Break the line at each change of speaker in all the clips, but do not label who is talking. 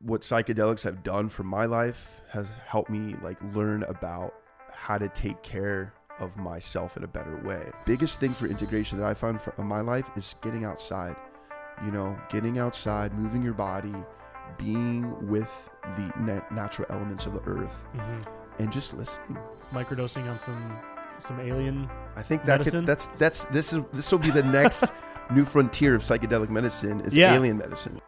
what psychedelics have done for my life has helped me like learn about how to take care of myself in a better way. Biggest thing for integration that I found for, in my life is getting outside. You know, getting outside, moving your body, being with the na- natural elements of the earth,
hmm
and just listening.
Microdosing on some some alien.
I think that
Medicine?
could, that's that's this is this will be the next new frontier of psychedelic medicine is
Yeah.
alien medicine.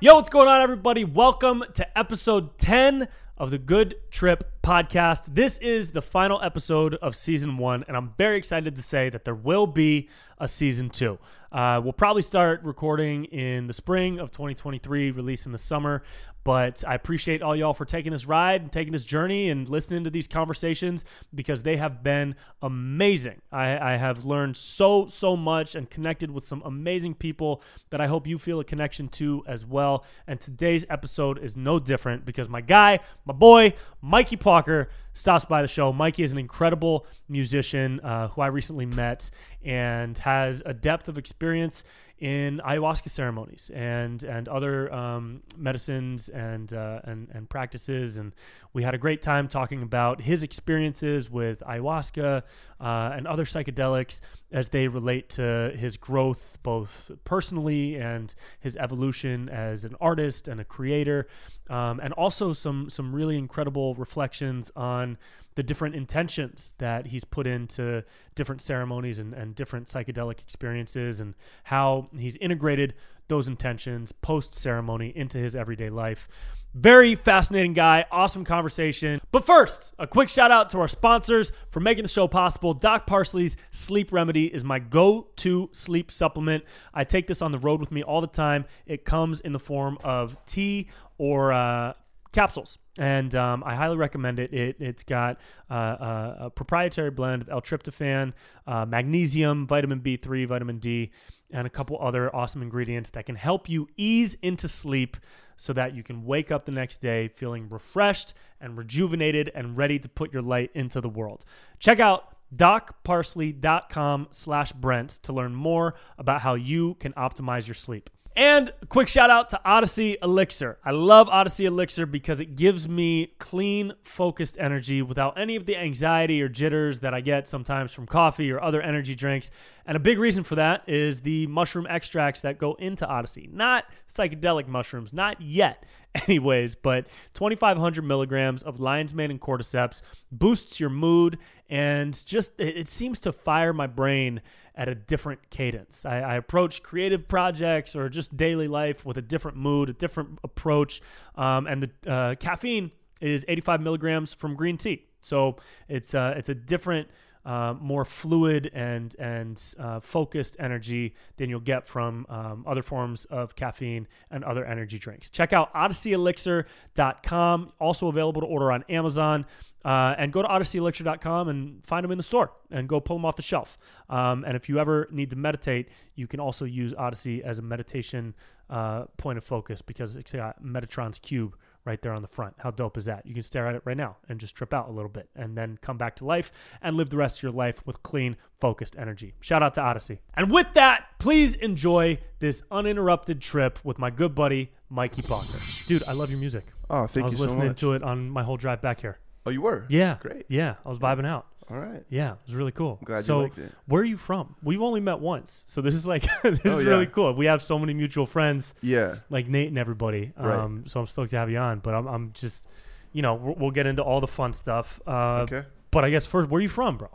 Yo, what's going on, everybody? Welcome to episode 10 of the Good Trip podcast. This is the final episode of season one, and I'm very excited to say that there will be a season two. Uh, we'll probably start recording in the spring of 2023, release in the summer. But I appreciate all y'all for taking this ride and taking this journey and listening to these conversations because they have been amazing. I, I have learned so, so much and connected with some amazing people that I hope you feel a connection to as well. And today's episode is no different because my guy, my boy, Mikey Pauker, stops by the show. Mikey is an incredible musician uh, who I recently met and has a depth of experience in ayahuasca ceremonies and and other um, medicines and, uh, and and practices. And we had a great time talking about his experiences with ayahuasca uh, and other psychedelics as they relate to his growth, both personally and his evolution as an artist and a creator, um, and also some some really incredible reflections on the different intentions that he's put into different ceremonies and, and different psychedelic experiences and how he's integrated those intentions post ceremony into his everyday life. Very fascinating guy, awesome conversation. But first, a quick shout out to our sponsors for making the show possible. Doc Parsley's Sleep Remedy is my go to sleep supplement. I take this on the road with me all the time. It comes in the form of tea or uh, capsules, and um, I highly recommend it. it it's got uh, a, a proprietary blend of L-tryptophan, uh, magnesium, vitamin B3, vitamin D, and a couple other awesome ingredients that can help you ease into sleep so that you can wake up the next day feeling refreshed and rejuvenated and ready to put your light into the world. Check out docparsley.com slash Brent to learn more about how you can optimize your sleep. And quick shout out to Odyssey Elixir. I love Odyssey Elixir because it gives me clean, focused energy without any of the anxiety or jitters that I get sometimes from coffee or other energy drinks. And a big reason for that is the mushroom extracts that go into Odyssey. Not psychedelic mushrooms, not yet, anyways, but 2,500 milligrams of lion's mane and cordyceps boosts your mood and just it seems to fire my brain at a different cadence. I, I, approach creative projects or just daily life with a different mood, a different approach. Um, and the uh, caffeine is 85 milligrams from green tea, so it's uh, it's a different. Uh, more fluid and and uh, focused energy than you'll get from um, other forms of caffeine and other energy drinks. Check out odysseyelixir.com. Also available to order on Amazon. Uh, and go to odysseyelixir.com and find them in the store and go pull them off the shelf. Um, and if you ever need to meditate, you can also use Odyssey as a meditation uh, point of focus because it's got Metatron's cube right there on the front. How dope is that? You can stare at it right now and just trip out a little bit and then come back to life and live the rest of your life with clean, focused energy. Shout out to Odyssey. And with that, please enjoy this uninterrupted trip with my good buddy, Mikey Pauker. Dude, I love your music.
Oh, thank you. so much.
I was
so
listening to it on my whole drive back here.
Oh, you were?
Yeah.
Great.
Yeah. I was vibing out.
All right.
Yeah. It was really cool.
I'm glad
so,
you liked it.
where are you from? We've only met once. So this is like, this
Oh,
is
yeah.
really cool. We have so many mutual friends
Yeah.
like Nate and everybody.
Right.
Um, so I'm stoked to have you on. But I'm, I'm just, you know, we'll, get into all the fun stuff. Uh,
Okay.
But I guess first, where are you from, bro?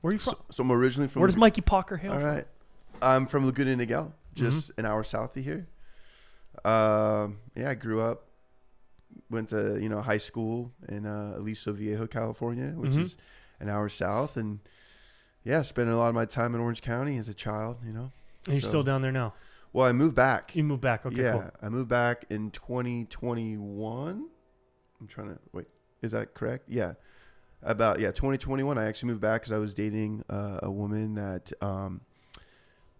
Where are you from?
So, so I'm originally from.
where does Mikey Pauker hail
All
from?
right. I'm from Laguna Niguel,
Mm-hmm.
just an hour south of here. Um, yeah, I grew up, went to you know high school in uh, Aliso Viejo, California, which
Mhm.
is an hour south, and yeah, spent a lot of my time in Orange County as a child. You know,
And you're
So-
still down there now.
well, I moved back.
You moved back. Okay,
yeah,
cool.
I moved back in 2021. I'm trying to wait. Is that correct? Yeah, about yeah 2021. I actually moved back because I was dating uh, a woman that um,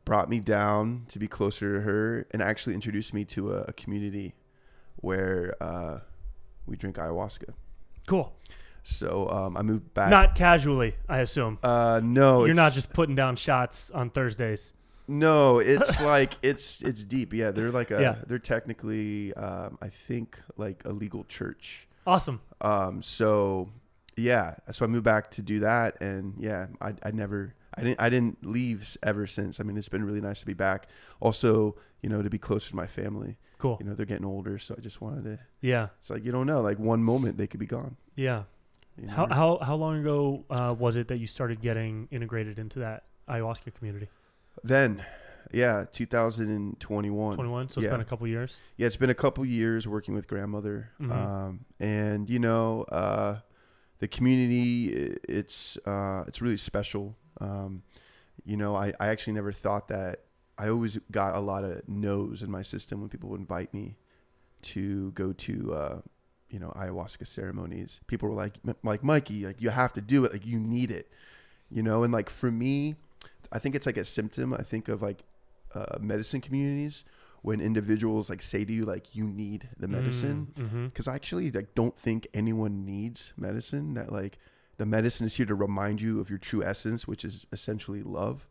brought me down to be closer to her and actually introduced me to a, a community where uh, we drink ayahuasca.
Cool.
So um, I moved back.
Not casually, I assume.
uh, no,
You're not just putting down shots on Thursdays.
No, it's like it's it's deep. Yeah, they're like a
Yeah.
they're technically um, I think like a legal church.
Awesome.
Um, so yeah, so I moved back to do that, and yeah, I I never I didn't I didn't leave ever since. I mean, it's been really nice to be back. Also, you know, to be closer to my family.
Cool.
You know, they're getting older, so I just wanted to.
Yeah.
It's like you don't know, like one moment they could be gone.
Yeah.
You
How how how long ago uh, was it that you started getting integrated into that ayahuasca community?
then, yeah, 2021.
Twenty one. So it's
yeah.
been a couple years.
Yeah, it's been a couple years working with grandmother,
Mhm.
um, and you know, uh, the community. It's uh, it's really special. Um, you know, I, I actually never thought that. I always got a lot of no's in my system when people would invite me to go to, uh, you know, ayahuasca ceremonies. People were like, like Mikey, like you have to do it, like you need it, you know. And like for me, I think it's like a symptom. I think of like uh, medicine communities when individuals like say to you like you need the medicine
Mm-hmm.
because I actually like don't think anyone needs medicine that like the medicine is here to remind you of your true essence which is essentially love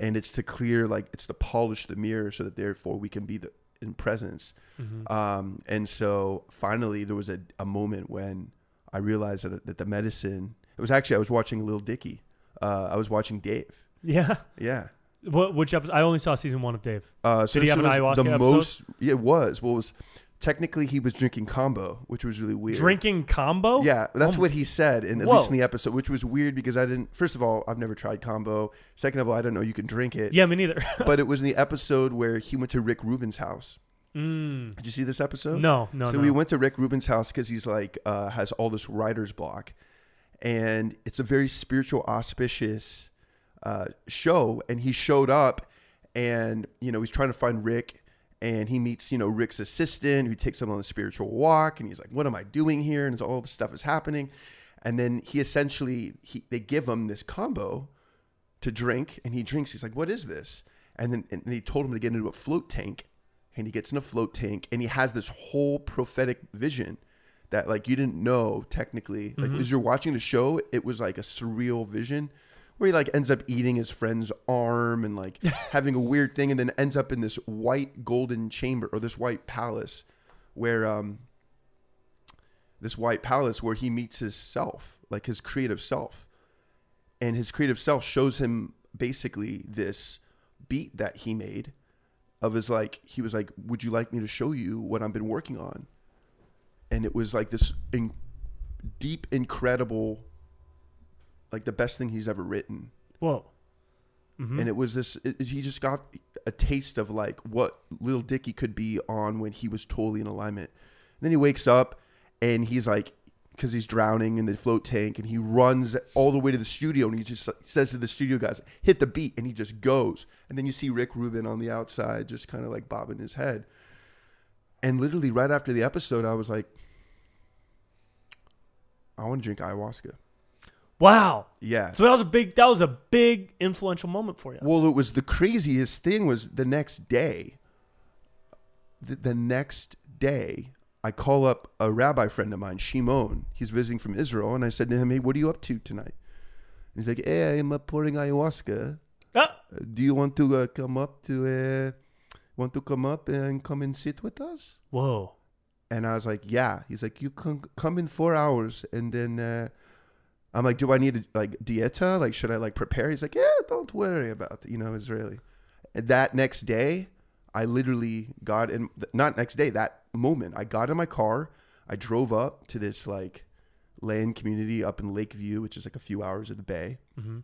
and it's to clear like it's to polish the mirror so that therefore we can be the in presence
Mm-hmm.
um and so finally there was a, a moment when I realized that, that the medicine it was actually I was watching Lil Dicky uh I was watching Dave
yeah.
yeah
What which episode? I only saw season one of Dave.
Uh, so
Did he have an ayahuasca
the
episode?
most? Yeah, it was. Well, was technically he was drinking kambo, which was really weird.
Drinking kambo.
Yeah, that's
Oh
what he said, in, at
Whoa.
least in the episode, which was weird because I didn't. First of all, I've never tried kambo. Second of all, I don't know you can drink it.
Yeah. Me neither.
But it was in the episode where he went to Rick Rubin's house.
mm.
Did you see this episode?
No. No.
so
no.
we went to Rick Rubin's house because he's like uh, has all this writer's block, and it's a very spiritual, auspicious uh, show. And he showed up, and you know he's trying to find Rick, and he meets you know Rick's assistant who takes him on a spiritual walk, and he's like, "What am I doing here?" And all this stuff is happening, and then he essentially he they give him this kambo to drink, and he drinks. He's like, "What is this?" And then and they told him to get into a float tank, and he gets in a float tank, and he has this whole prophetic vision that like you didn't know technically. Like
Mhm.
as you're watching the show, it was like a surreal vision where he like ends up eating his friend's arm and like having a weird thing, and then ends up in this white golden chamber or this white palace where um this white palace where he meets his self, like his creative self. And his creative self shows him basically this beat that he made of his like he was like, "Would you like me to show you what I've been working on?" And it was like this in, deep, incredible, like the best thing he's ever written.
Whoa. Mhm.
And it was this. It, he just got a taste of like what Lil Dicky could be on when he was totally in alignment. then he wakes up and he's like, because he's drowning in the float tank, and he runs all the way to the studio, and he just says to the studio guys, "Hit the beat," and he just goes. And then you see Rick Rubin on the outside, just kind of like bobbing his head. And literally right after the episode, I was like, I want to drink ayahuasca.
Wow.
Yeah.
So that was a big. That was a big influential moment for you.
Well, it was the craziest thing was the next day. The, the next day, I call up a rabbi friend of mine, Shimon. He's visiting from Israel, and I said to him, "Hey, what are you up to tonight?" And he's like, "Hey, I'm up pouring ayahuasca.
Ah,
Uh, do you want to uh, come up to uh, want to come up and come and sit with us?"
whoa.
And I was like, "Yeah." He's like, "You can come in four hours, and then." Uh, I'm like, do I need to like dieta? Like, should I like prepare? He's like, yeah, don't worry about it. You know, Israeli. And that next day, I literally got in. Not next day, that moment, I got in my car. I drove up to this like land community up in Lakeview, which is like a few hours of the bay,
hmm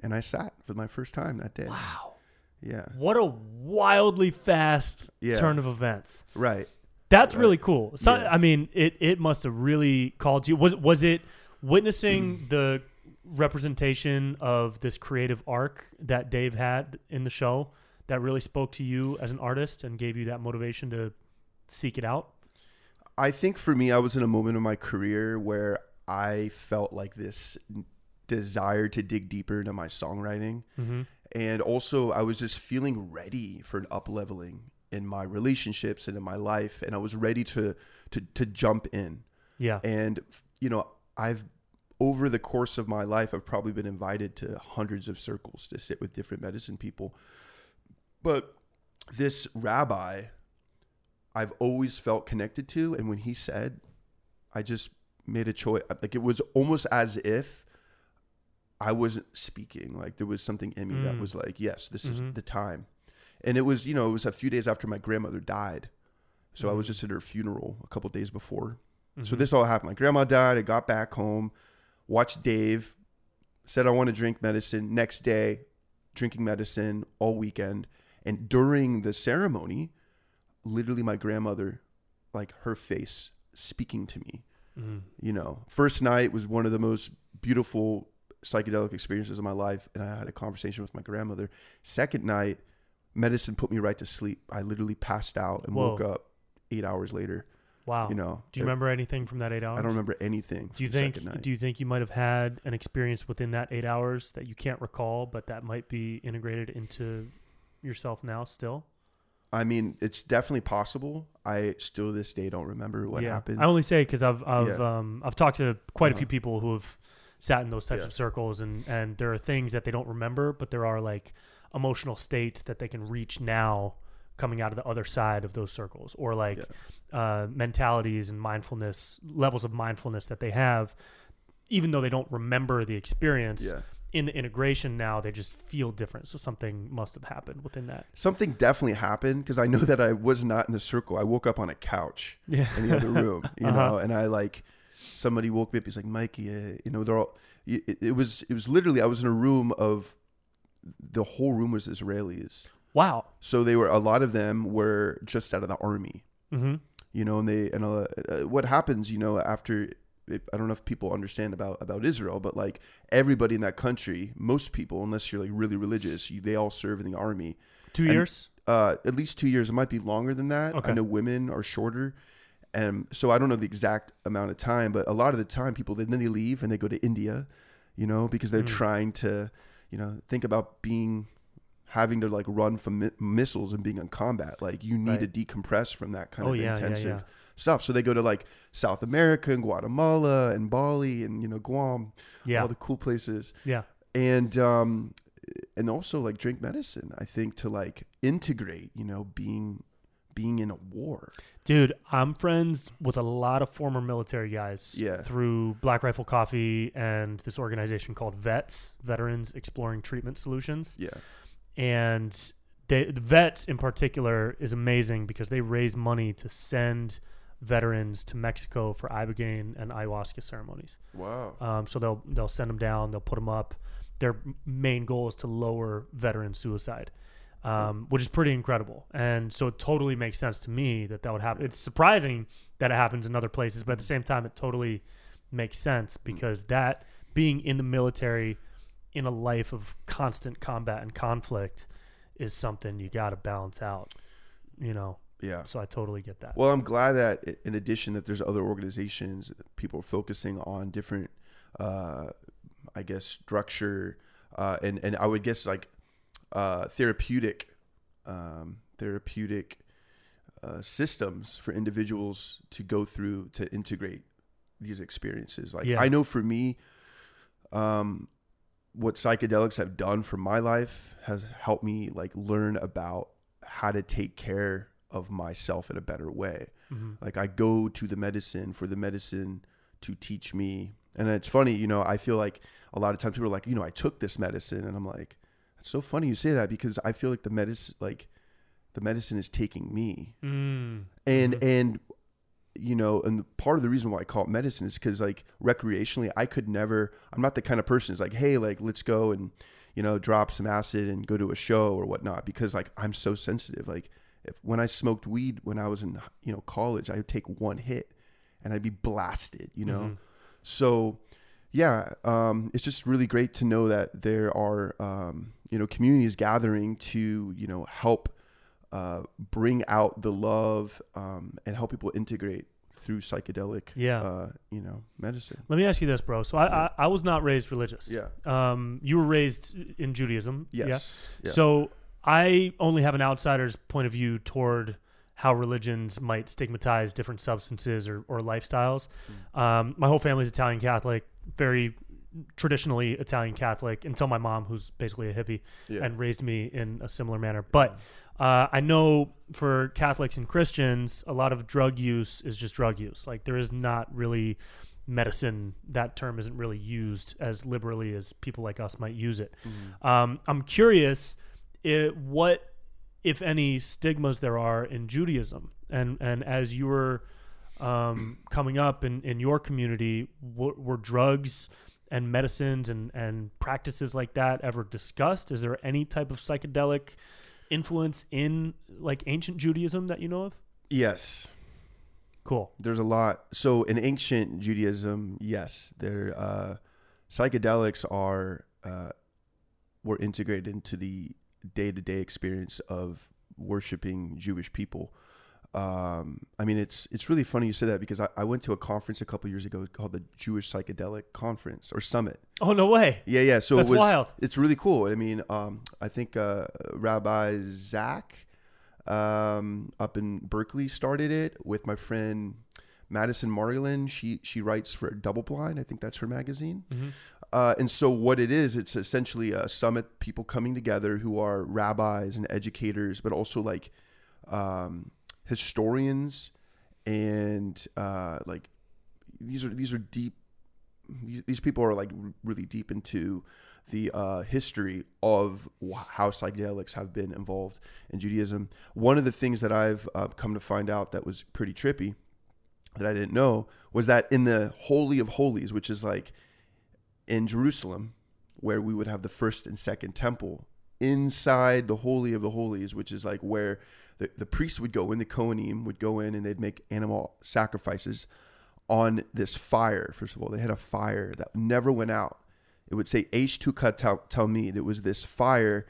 and I sat for my first time that day.
Wow.
Yeah,
What a wildly fast
Yeah.
turn of events.
right.
That's
Right.
really cool. So
Yeah.
I mean, it it must have really called you. Was was it. Witnessing the representation of this creative arc that Dave had in the show that really spoke to you as an artist and gave you that motivation to seek it out?
I think for me, I was in a moment of my career where I felt like this desire to dig deeper into my songwriting.
Mm-hmm.
And also, I was just feeling ready for an up leveling in my relationships and in my life. And I was ready to, to, to jump in.
Yeah.
And, you know, I've over the course of my life, I've probably been invited to hundreds of circles to sit with different medicine people. But this rabbi, I've always felt connected to, and when he said, I just made a choice. Like it was almost as if I wasn't speaking. Like there was something in me that
Mm.
was like, yes, this is
Mhm.
the time. And it was, you know, it was a few days after my grandmother died. So I was
Mhm.
just at her funeral a couple days before. So
Mhm.
this all happened. My grandma died. I got back home, watched Dave, said I want to drink medicine. Next day, drinking medicine all weekend. And during the ceremony, literally my grandmother, like her face speaking to me.
Mhm.
You know, first night was one of the most beautiful psychedelic experiences of my life. And I had a conversation with my grandmother. Second night, medicine put me right to sleep. I literally passed out and
Whoa.
woke up eight hours later.
Wow.
You know,
do you
It-
remember anything from that eight hours?
I don't remember anything.
Do you think? Do you think you might have had an experience within that eight hours that you can't recall, but that might be integrated into yourself now? Still,
I mean, it's definitely possible. I still this day don't remember what
yeah.
happened.
I only say because I've I've
Yeah.
um I've talked to quite a
Uh-huh.
few people who have sat in those types
Yeah.
of circles, and and there are things that they don't remember, but there are like emotional states that they can reach now coming out of the other side of those circles or like uh, mentalities and mindfulness levels of mindfulness that they have even though they don't remember the experience
yeah,
in the integration now they just feel different so something must have happened within that
something definitely happened because I know that I was not in the circle. I woke up on a couch
yeah
in the other room, you
Uh-huh.
know, and I like somebody woke me up. He's like, Mikey, uh, you know, they're all. It, it was it was literally I was in a room of the whole room was Israelis.
Wow
So they were a lot of them were just out of the army,
mm-hmm.
you know, and they and uh, uh, what happens, you know, after I don't know if people understand about about Israel, but like everybody in that country, most people, unless you're like really religious, you, they all serve in the army.
two
And-
years
Uh, at least two years. It might be longer than that.
Okay.
I know women are shorter, and so I don't know the exact amount of time, but a lot of the time, people then they leave and they go to India, you know, because they're
Mm.
trying to, you know, think about being having to like run from mi- missiles and being in combat. Like you need
Right.
to decompress from that kind
oh
of
yeah, yeah
intensive
yeah
stuff. So they go to like South America and Guatemala and Bali and you know Guam,
yeah
all the cool places
yeah
and um and also like drink medicine i think to like integrate you know being being in a war
Dude, I'm friends with a lot of former military guys
Yeah.
through Black Rifle Coffee and this organization called VETS, Veterans Exploring Treatment Solutions.
yeah
And they, the VETS in particular is amazing because they raise money to send veterans to Mexico for ibogaine and ayahuasca ceremonies.
wow
Um, so they'll they'll send them down, they'll put them up. Their main goal is to lower veteran suicide, um, which is pretty incredible. And so it totally makes sense to me that that would happen. It's surprising that it happens in other places, but at the same time, it totally makes sense because that being in the military in a life of constant combat and conflict is something you got to balance out, you know.
yeah
So I totally get that.
well i'm glad that in addition that there's other organizations people are focusing on different uh i guess structure uh and and i would guess like uh therapeutic um therapeutic uh, systems for individuals to go through to integrate these experiences. Like
Yeah.
I know for me, um, what psychedelics have done for my life has helped me like learn about how to take care of myself in a better way.
Mhm.
Like I go to the medicine for the medicine to teach me. And it's funny, you know, I feel like a lot of times people are like, you know, I took this medicine and I'm like, it's so funny you say that because I feel like the medicine like the medicine is taking me
Mm.
and
Mhm.
and you know and part of the reason why i call it medicine is because like recreationally i could never i'm not the kind of person who's like hey like let's go and you know drop some acid and go to a show or whatnot because like i'm so sensitive like if when i smoked weed when i was in you know college i would take one hit and i'd be blasted you know
Mhm.
so yeah um, it's just really great to know that there are um, you know communities gathering to you know help uh, bring out the love um, and help people integrate through psychedelic
Yeah.
uh, you know medicine
Let me ask you this, bro. So I, I, I was not raised religious.
yeah
Um, you were raised in Judaism.
yes
Yeah.
yeah.
So I only have an outsider's point of view toward how religions might stigmatize different substances or, or lifestyles.
Mm.
Um, my whole family's Italian Catholic. very traditionally Italian Catholic until my mom, who's basically a hippie,
Yeah.
and raised me in a similar manner. But uh, I know for Catholics and Christians, a lot of drug use is just drug use. Like there is not really medicine. That term isn't really used as liberally as people like us might use it. Um, I'm curious, it, what if any stigmas there are in Judaism, and and as you were um, coming up in, in your community, were, were drugs and medicines and, and practices like that ever discussed? Is there any type of psychedelic influence in like ancient Judaism that you know of?
Yes.
Cool.
There's a lot. So in ancient Judaism, yes, there uh, psychedelics are uh, were integrated into the day to day experience of worshiping Jewish people. Um, I mean, it's it's really funny you said that because I, I went to a conference a couple years ago called the Jewish Psychedelic Conference or Summit.
Oh no way!
Yeah, yeah. So
That's
it was,
wild.
It's really cool. I mean, um, I think uh, Rabbi Zach um, up in Berkeley started it with my friend Madison Margolin. She she writes for Double Blind. I think that's her magazine.
Mhm.
Uh, and so what it is, it's essentially a summit, people coming together who are rabbis and educators, but also like um, historians and uh, like these are these are deep. These, these people are like really deep into the uh, history of how psychedelics have been involved in Judaism. One of the things that I've uh, come to find out that was pretty trippy that I didn't know was that in the Holy of Holies, which is like in Jerusalem, where we would have the first and second temple, inside the Holy of the Holies, which is like where the, the priests would go in, the Kohanim would go in and they'd make animal sacrifices on this fire. First of all, they had a fire that never went out. It would say H2 Tal- Talmid. It was this fire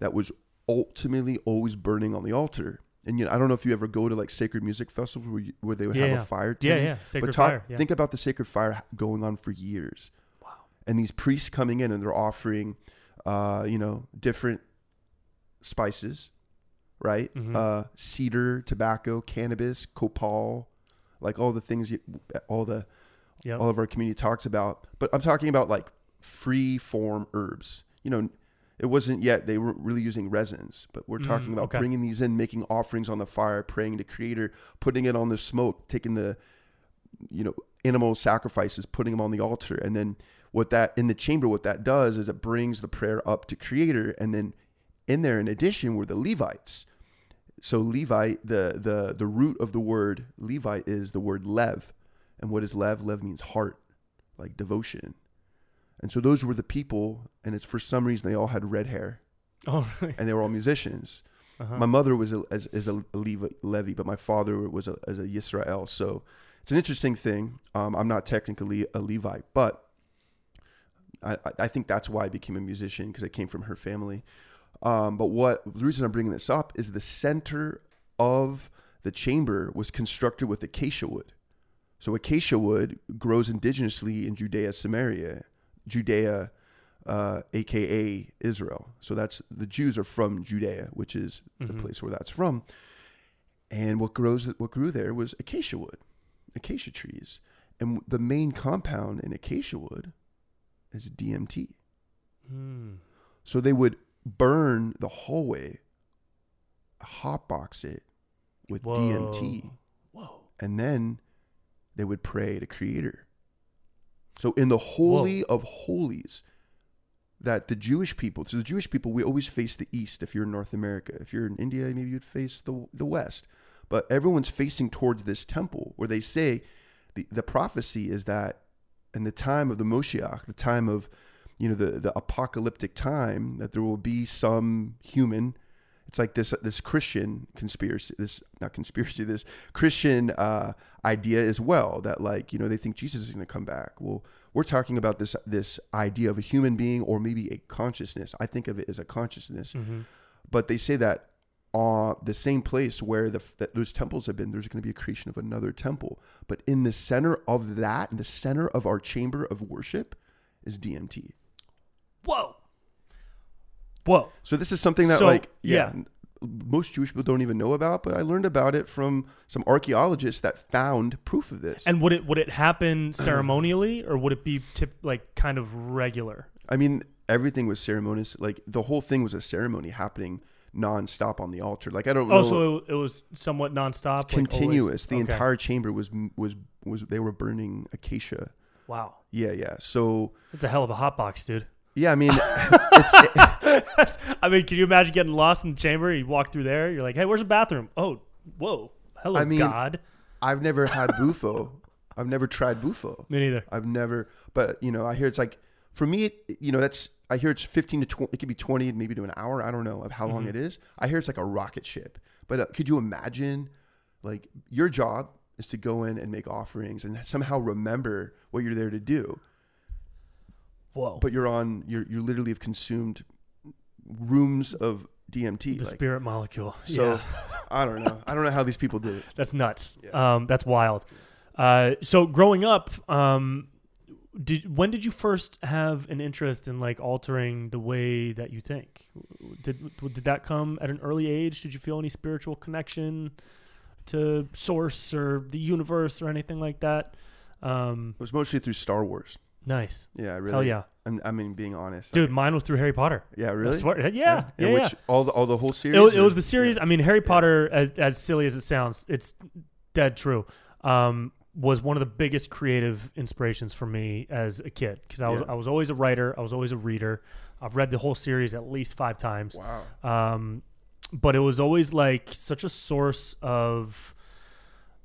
that was ultimately always burning on the altar. And you know, I don't know if you ever go to like sacred music festivals where, you, where they would
Yeah,
have
yeah.
a fire.
Yeah, yeah. Sacred
but talk,
fire. Yeah.
think about the sacred fire going on for years.
Wow.
And these priests coming in and they're offering, uh, you know, different spices, right?
Mhm.
Uh, cedar, tobacco, cannabis, copal, like all the things, you, all the
Yep.
all of our community talks about. But I'm talking about like free form herbs. You know, it wasn't yet they were really using resins, but we're talking
Mm,
about
okay.
bringing these in, making offerings on the fire, praying to Creator, putting it on the smoke, taking the you know animal sacrifices, putting them on the altar, and then what that in the chamber, what that does is it brings the prayer up to Creator, and then in there, in addition, were the Levites. So Levite, the the the root of the word Levite is the word lev, and what is lev? Lev means heart, like devotion. And so those were the people, and it's for some reason they all had red hair,
Oh, really?
and they were all musicians.
Uh-huh.
My mother was a, as, as a Levi, Levi, but my father was a, as a Yisrael. So it's an interesting thing. Um, I'm not technically a Levite, but I, I- I think that's why I became a musician because I came from her family. Um, but what the reason I'm bringing this up is the center of the chamber was constructed with acacia wood. So acacia wood grows indigenously in Judea, Samaria, Judea, uh, aka Israel. So that's the Jews are from Judea, which is
Mhm.
the place where that's from. And what grows what grew there was acacia wood, acacia trees, and the main compound in acacia wood is DMT.
Mm.
So they would burn the hallway, hotbox it with
Whoa.
DMT,
Whoa.
and then they would pray to Creator. So in the holy of holies, that the Jewish people, so the Jewish people, we always face the east. If you're in North America, if you're in India, maybe you'd face the the west. But everyone's facing towards this temple where they say the the prophecy is that in the time of the Moshiach, the time of you know the the apocalyptic time, that there will be some human. It's like this this Christian conspiracy, this not conspiracy, this Christian uh, idea as well that like you know they think Jesus is going to come back. Well, we're talking about this this idea of a human being or maybe a consciousness. I think of it as a consciousness,
hmm
but they say that uh, the same place where the, that those temples have been, there's going to be a creation of another temple. But in the center of that, in the center of our chamber of worship, is DMT.
Whoa. Whoa.
So this is something that
So,
like yeah,
yeah.
most Jewish people don't even know about, but I learned about it from some archaeologists that found proof of this.
And would it would it happen ceremonially or would it be tip like kind of regular?
I mean, everything was ceremonious. Like the whole thing was a ceremony happening nonstop on the altar. Like I don't oh, know.
Oh, so it, it was somewhat nonstop,
it's
like, always?
continuous. the
Okay.
entire chamber was was was they were burning acacia.
Wow,
Yeah, yeah. So
it's a hell of a hot box, dude.
Yeah, I mean, it's
I mean, can you imagine getting lost in the chamber? You walk through there, you're like, "Hey, where's the bathroom?" Oh, whoa, hello,
I mean-
God.
I've never had bufo. I've never tried bufo.
Me neither.
I've never, but you know, I hear it's like for me, it, you know, that's I hear it's fifteen to twenty. It could be twenty, maybe to an hour. I don't know of how long
Mm-hmm.
it is. I hear it's like a rocket ship. But uh, could you imagine, like your job is to go in and make offerings and somehow remember what you're there to do,
Whoa,
but you're on, you're you literally have consumed rooms of DMT.
the
like,
spirit molecule.
so,
yeah,
I don't know. I don't know how these people did it.
that's nuts.
Yeah.
Um, that's wild. Uh, so growing up, um, did when did you first have an interest in like altering the way that you think? Did did that come at an early age? Did you feel any spiritual connection to source or the universe or anything like that? Um,
It was mostly through Star Wars.
Nice.
Yeah, really.
Hell yeah,
I'm, I mean, being honest,
dude. Mine was through Harry Potter.
Yeah,
I
really.
swear- yeah, yeah,
And
yeah.
which all the all the whole series.
It was, it
or-
was the series. I mean, Harry Potter, as, as silly as it sounds, it's dead true. Um, was one of the biggest creative inspirations for me as a kid because I was
Yeah.
I was always a writer. I was always a reader. I've read the whole series at least five times.
Wow.
Um, but it was always like such a source of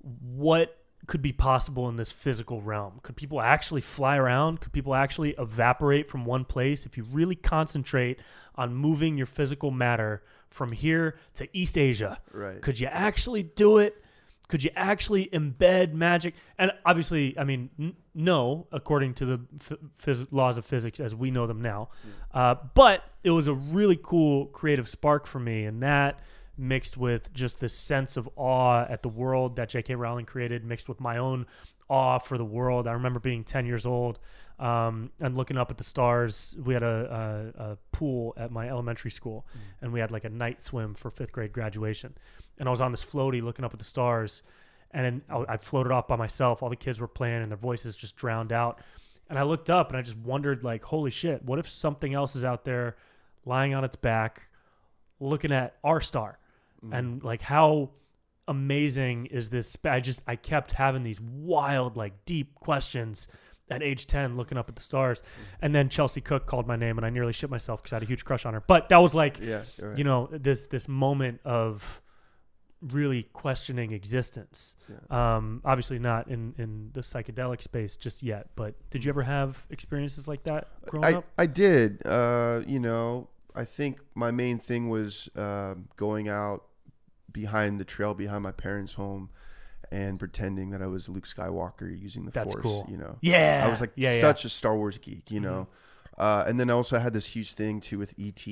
what could be possible in this physical realm. Could people actually fly around? Could people actually evaporate from one place if you really concentrate on moving your physical matter from here to East Asia?
Right.
Could you actually do it? Could you actually embed magic? And obviously, I mean, n- no, according to the phys- laws of physics as we know them now. Uh, but it was a really cool creative spark for me, and that mixed with just this sense of awe at the world that J.K. Rowling created, mixed with my own awe for the world. I remember being 10 years old um, and looking up at the stars. We had a, a, a pool at my elementary school, and we had like a night swim for fifth grade graduation. And I was on this floaty looking up at the stars, and I floated off by myself. All the kids were playing, and their voices just drowned out. And I looked up, and I just wondered, like, holy shit, what if something else is out there, lying on its back, looking at our star, and like how amazing is this? I just I kept having these wild, like, deep questions at age 10 looking up at the stars and then chelsea cook called my name and i nearly shit myself because i had a huge crush on her but that was like
Yeah. right.
you know this this moment of really questioning existence um obviously not in in the psychedelic space just yet but did you ever have experiences like that growing
I,
up
I did. Uh, you know, I think my main thing was um going out behind the trail behind my parents' home and pretending that I was Luke Skywalker using the
That's
Force.
cool.
You know,
yeah
I was like
yeah, Mm-hmm. yeah.
such a Star Wars geek. You know, uh, and then I also had this huge thing too with ET.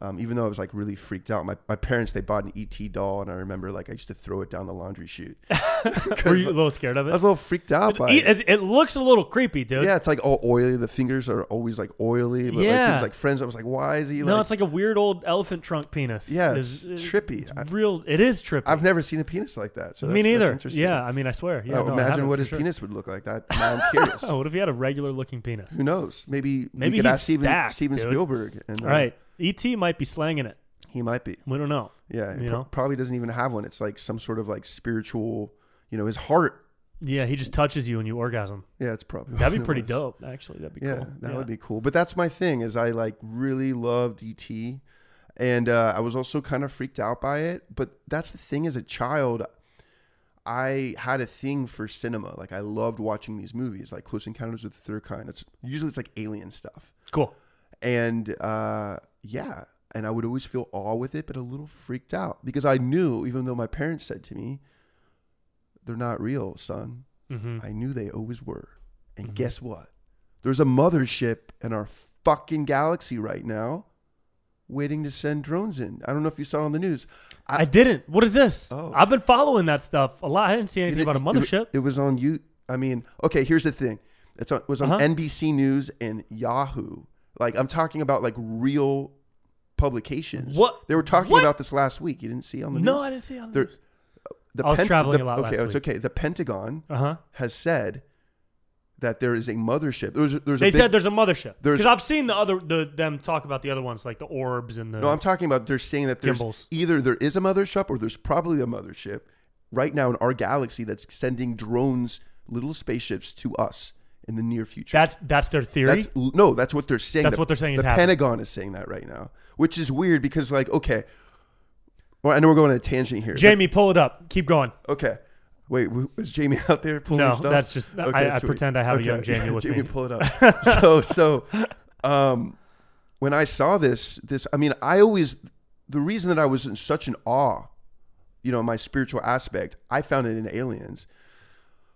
Um, even though I was like really freaked out, my, my parents they bought an ET doll, and I remember like I used to throw it down the laundry chute.
were you a little scared of it?
I was a little freaked out by
it,
it.
it, looks a little creepy dude
Yeah, it's like all oily. The fingers are always like oily. But like,
Yeah.
he was like friends. I was like, why is he Like, no
it's like a weird old elephant trunk penis
yeah, it's
is-
trippy. I,
real it is trippy
I've never seen a penis like that. So
me neither
interesting.
yeah i mean i swear yeah
Oh,
no,
imagine what his
sure.
penis would look like. That now I'm curious.
oh what if he had a regular looking penis
Who knows? Maybe
Maybe
we could
he's
ask Steven,
stacked,
Steven. Spielberg. And, uh,
all right et might be slanging it
he might be.
we don't know
Yeah,
You
he pro-
know?
probably doesn't even have one. It's like some sort of like spiritual. You know, his heart.
Yeah, he just touches you and you orgasm.
Yeah, it's probably
That'd be pretty
was.
dope, actually. That'd be
Yeah,
cool.
that would be cool. But that's my thing is I like really loved ET, and uh, I was also kind of freaked out by it. But that's the thing as a child, I had a thing for cinema. Like I loved watching these movies, like Close Encounters with the Third Kind. It's usually it's like alien stuff,
cool.
And uh, yeah, and I would always feel awe with it, but a little freaked out because I knew, even though my parents said to me, "They're not real, son."
hmm
I knew they always were. And
Mhm.
guess what? There's a mothership in our fucking galaxy right now waiting to send drones in. I don't know if you saw it on the news.
I, didn't. What is this?
Oh.
I've been following that stuff a lot. I didn't see anything
It-
about a
it-
mothership.
It, was on you. I mean, okay, here's the thing. It's on, it was on
Uh-huh.
NBC News and Yahoo. Like I'm talking about like real publications.
What?
They were talking
What?
about this last week. You didn't see on the
No,
news?
No, I didn't see on the
There-
news.
The
I was traveling
the-
a lot
Okay,
last
it's
week.
okay. The Pentagon
Uh huh.
has said that there is a mothership. There's, there's
They
a big,
said there's a mothership because I've seen the other the them talk about the other ones like the orbs and the.
No, I'm talking about they're saying that there's
Gimbals.
either there is a mothership or there's probably a mothership right now in our galaxy that's sending drones, little spaceships to us in the near future.
that's that's their theory.
That's no, that's what they're saying.
That's
The-
what they're saying is
The
happening.
Pentagon is saying that right now, which is weird because like okay, well I know we're going on a tangent here. but-
Jamie, pull it up. Keep going.
okay, wait, w- is Jamie out there pulling
No,
stuff?
that's just I, I pretend I have a young Jamie
yeah,
with
Jamie,
me.
pull it up. so so, um, when I saw this, this I mean, I always the reason that I was in such an awe, you know, my spiritual aspect, I found it in aliens.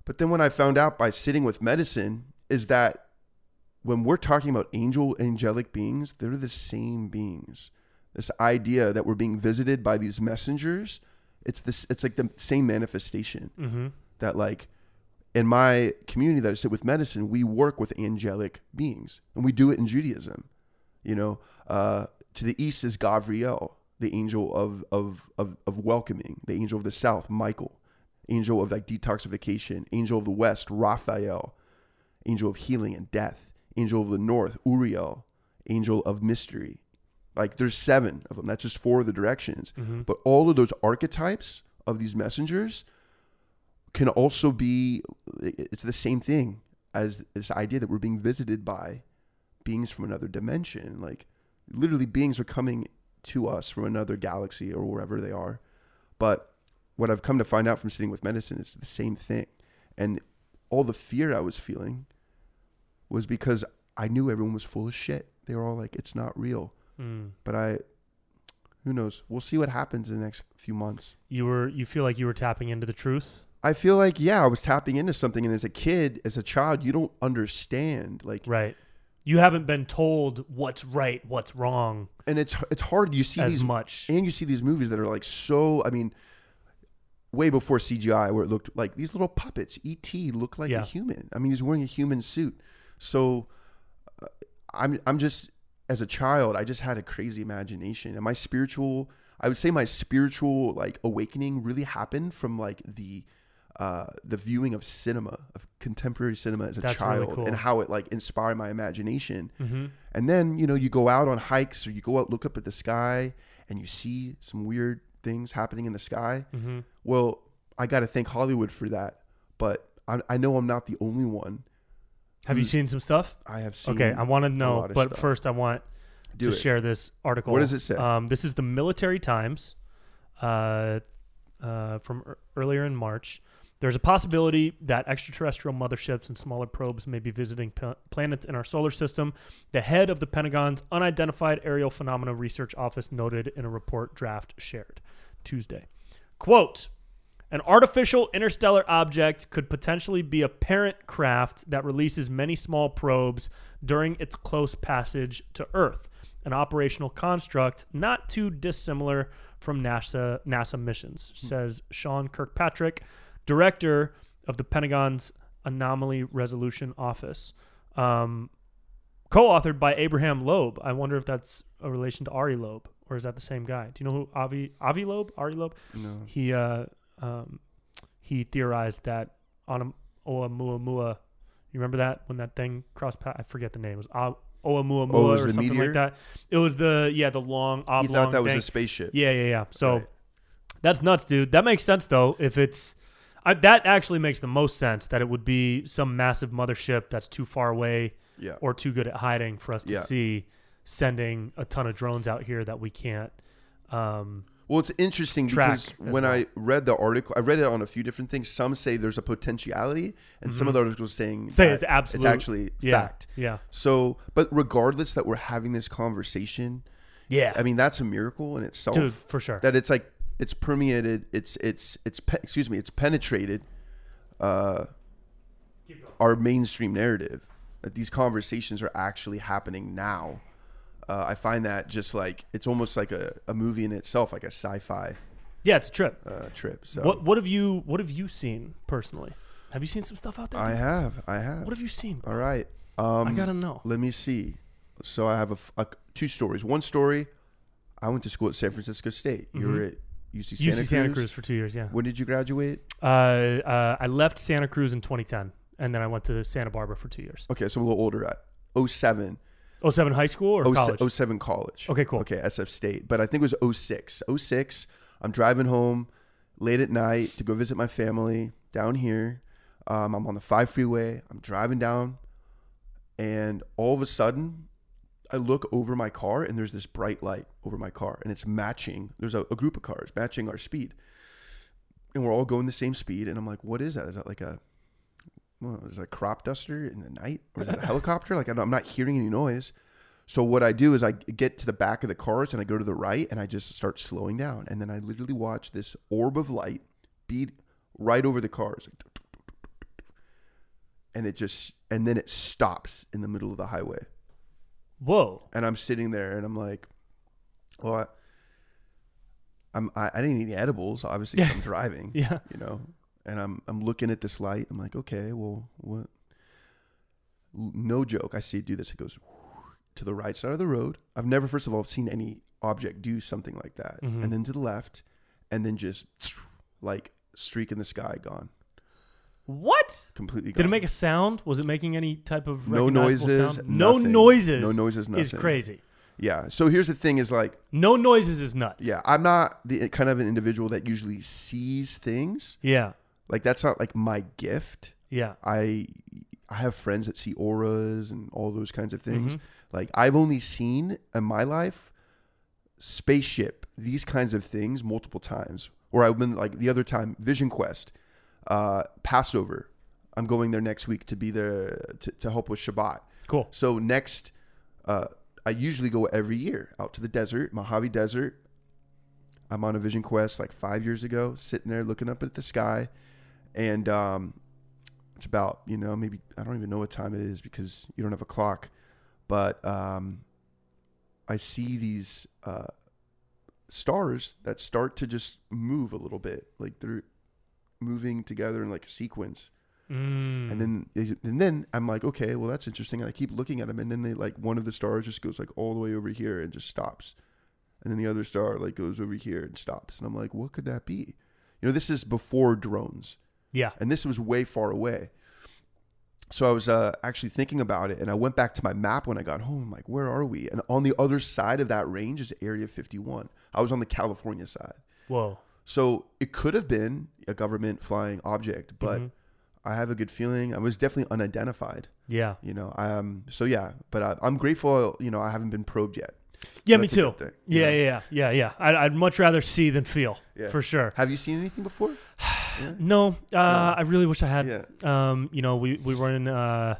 But then when I found out by sitting with medicine, is that when we're talking about angel angelic beings, they're the same beings. This idea that we're being visited by these messengers, it's this it's like the same manifestation
Mm-hmm.
that like in my community that I sit with medicine, we work with angelic beings, and we do it in Judaism. You know, uh, to the east is Gavriel, the angel of, of of of welcoming, the angel of the south, Michael, angel of like detoxification, angel of the west, Raphael, angel of healing and death, angel of the north, Uriel, angel of mystery. Like there's seven of them. That's just four of the directions.
Mm-hmm.
But all of those archetypes of these messengers can also be it's the same thing as this idea that we're being visited by beings from another dimension. Like literally beings are coming to us from another galaxy or wherever they are. But what I've come to find out from sitting with medicine is the same thing. And all the fear I was feeling was because I knew everyone was full of shit. They were all like, it's not real.
Mm.
But I, who knows? We'll see what happens in the next few months.
You were you feel like you were tapping into the truth.
I feel like, yeah, I was tapping into something. And as a kid, as a child, you don't understand. Like,
Right. You haven't been told what's right, what's wrong
and it's it's hard. You see
as
these
much.
and you see these movies that are like so i mean way before cgi where it looked like these little puppets et looked like
Yeah.
a human i mean he's wearing a human suit so uh, i'm i'm just as a child i just had a crazy imagination and my spiritual i would say my spiritual like awakening really happened from like the uh, the viewing of cinema of contemporary cinema as a
That's really
child
cool.
and how it like inspired my imagination
Mm-hmm.
and then, you know, you go out on hikes or you go out, look up at the sky, and you see some weird things happening in the sky.
Mm-hmm.
Well, I got to thank Hollywood for that. But I, I know I'm not the only one.
Have you seen some stuff?
I have seen.
Okay, I want to know, but
stuff.
first I want
do
to
it.
share this article.
What does it say?
Um, this is the Military Times uh, uh, from ear- earlier in March. There's a possibility that extraterrestrial motherships and smaller probes may be visiting pa- planets in our solar system. The head of the Pentagon's Unidentified Aerial Phenomena Research Office noted in a report draft shared Tuesday. Quote An artificial interstellar object could potentially be a parent craft that releases many small probes during its close passage to Earth, an operational construct not too dissimilar from NASA NASA missions, hmm. says Sean Kirkpatrick, director of the Pentagon's Anomaly Resolution Office. Um, co-authored by Abraham Loeb. I wonder if that's a relation to Ari Loeb, or is that the same guy? Do you know who Avi Avi Loeb? Ari Loeb?
No.
He uh, um, he theorized that on Oumuamua. You remember that when that thing crossed path? I forget the name. It was O- Oumuamua
Oh, it was
or something
meteor?
like that. It was the yeah the long oblong.
He thought that was a spaceship.
Yeah, yeah, yeah. So
Right.
that's nuts, dude. That makes sense though. If it's I, that actually makes the most sense that it would be some massive mothership that's too far away
Yeah.
or too good at hiding for us to
Yeah.
see, sending a ton of drones out here that we can't. Um,
Well, it's interesting because when
well.
I read the article, I read it on a few different things. Some say there's a potentiality, and some of the articles saying
Mm-hmm. Say it's absolute.
It's actually
yeah,
fact.
Yeah,
So, but regardless that we're having this conversation,
yeah,
I mean that's a miracle in itself.
dude, for sure.
that it's like it's permeated it's it's it's pe- excuse me it's penetrated uh our mainstream narrative that these conversations are actually happening now uh, i find that just like it's almost like a, a movie in itself like a sci-fi
yeah, it's a trip.
uh, trip so
What what have you what have you seen personally? Have you seen some stuff out there?
i
dude?
have i have
what have you seen?
all right um
I gotta know.
let me see so i have a, a- two stories one story I went to school at San Francisco State. You were at UC Santa
UC
Cruz.
Santa Cruz for two years. Yeah.
When did you graduate?
Uh, uh, I left Santa Cruz in 2010, and then I went to Santa Barbara for two years.
Okay, so a little older. At 07.
07 high school or
07
college?
07 college.
Okay, cool.
Okay, SF State. But I think it was 06. 06, I'm driving home late at night to go visit my family down here. Um, I'm on the 5 freeway. I'm driving down, and all of a sudden, I look over my car, and there's this bright light over my car, and it's matching. There's a, a group of cars matching our speed. And we're all going the same speed. And I'm like, what is that? Is that like a well, is that a crop duster in the night or is that a helicopter? Like I don't- I'm not hearing any noise. So what I do is I get to the back of the cars and I go to the right and I just start slowing down and then I literally watch this orb of light beat right over the cars, and it just and then it stops in the middle of the highway
Whoa.
and I'm sitting there and I'm like, well, I, I'm I, I didn't eat any edibles obviously 'cause I'm driving
Yeah.
you know? And i'm i'm looking at this light. I'm like okay well what? No joke. I see it do this it goes to the right side of the road. I've never first of all seen any object do something like that.
Mhm.
and then to the left and then just like streak in the sky gone
What?
completely gone
Did it make a sound? Was it making any type of
no
recognizable
noises
Sound? No
nothing.
noises.
no noises nothing
Is crazy.
yeah so here's the thing is like
No noises is nuts.
yeah i'm not the kind of an individual that usually sees things
Yeah.
like that's not like my gift
Yeah.
I I have friends that see auras and all those kinds of things.
Mhm.
Like I've only seen in my life spaceship, these kinds of things multiple times. Or I've been like the other time, Vision Quest, uh, Passover. I'm going there next week to be there to, to help with Shabbat.
Cool.
So next, uh, I usually go every year out to the desert, Mojave Desert. I'm on a vision quest like five years ago, sitting there looking up at the sky, and um, it's about you know maybe I don't even know what time it is because you don't have a clock, but um, I see these uh, stars that start to just move a little bit, like they're moving together in like a sequence.
Mm.
And then, they- and then I'm like, okay, well that's interesting. And I keep looking at them, and then they like one of the stars just goes like all the way over here and just stops, and then the other star like goes over here and stops. And I'm like, what could that be? You know, this is before drones,
yeah.
and this was way far away. So I was uh, actually thinking about it, and I went back to my map when I got home. I'm like, where are we? And on the other side of that range is Area 51. I was on the California side,
Whoa.
So it could have been a government flying object, but
Mhm.
I have a good feeling. I was definitely unidentified.
Yeah.
You know, um, so yeah, but I, I'm grateful. You know, I haven't been probed yet.
Yeah,
So
me too.
thing,
Yeah, yeah, yeah, yeah, yeah. I'd, I'd much rather see than feel,
Yeah.
for sure.
Have you seen anything before? Yeah.
No, uh, I really wish I had. Um, you know, we we were in uh,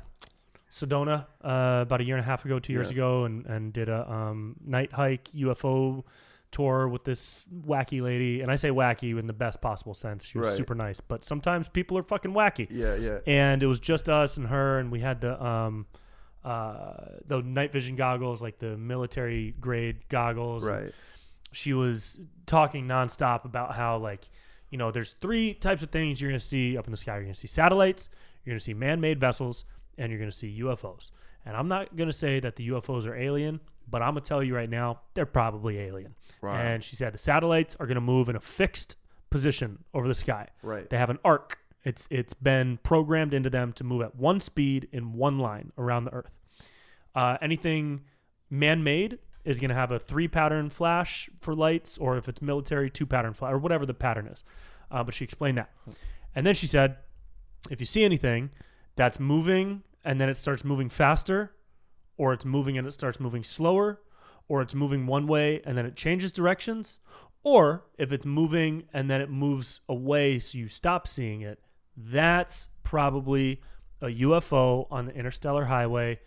Sedona uh, about a year and a half ago, two years ago, and and did a um, night hike UFO tour with this wacky lady, and I say wacky in the best possible sense. She was
Right.
super nice, but sometimes people are fucking wacky.
Yeah, yeah.
And it was just us and her, and we had the um, uh, the night vision goggles, like the military grade goggles. and
Right.
she was talking nonstop about how like you know there's three types of things you're going to see up in the sky you're going to see satellites you're going to see man-made vessels and you're going to see ufos and i'm not going to say that the ufos are alien but i'm going to tell you right now they're probably alien.
Right.
and she said the satellites are going to move in a fixed position over the sky.
Right.
they have an arc. It's it's been programmed into them to move at one speed in one line around the earth. Uh, anything man-made is going to have a three pattern flash for lights or if it's military two pattern flash or whatever the pattern is. Uh, but she explained that. And then she said if you see anything that's moving and then it starts moving faster or it's moving and it starts moving slower or it's moving one way and then it changes directions or if it's moving and then it moves away so you stop seeing it that's probably a UFO on the interstellar highway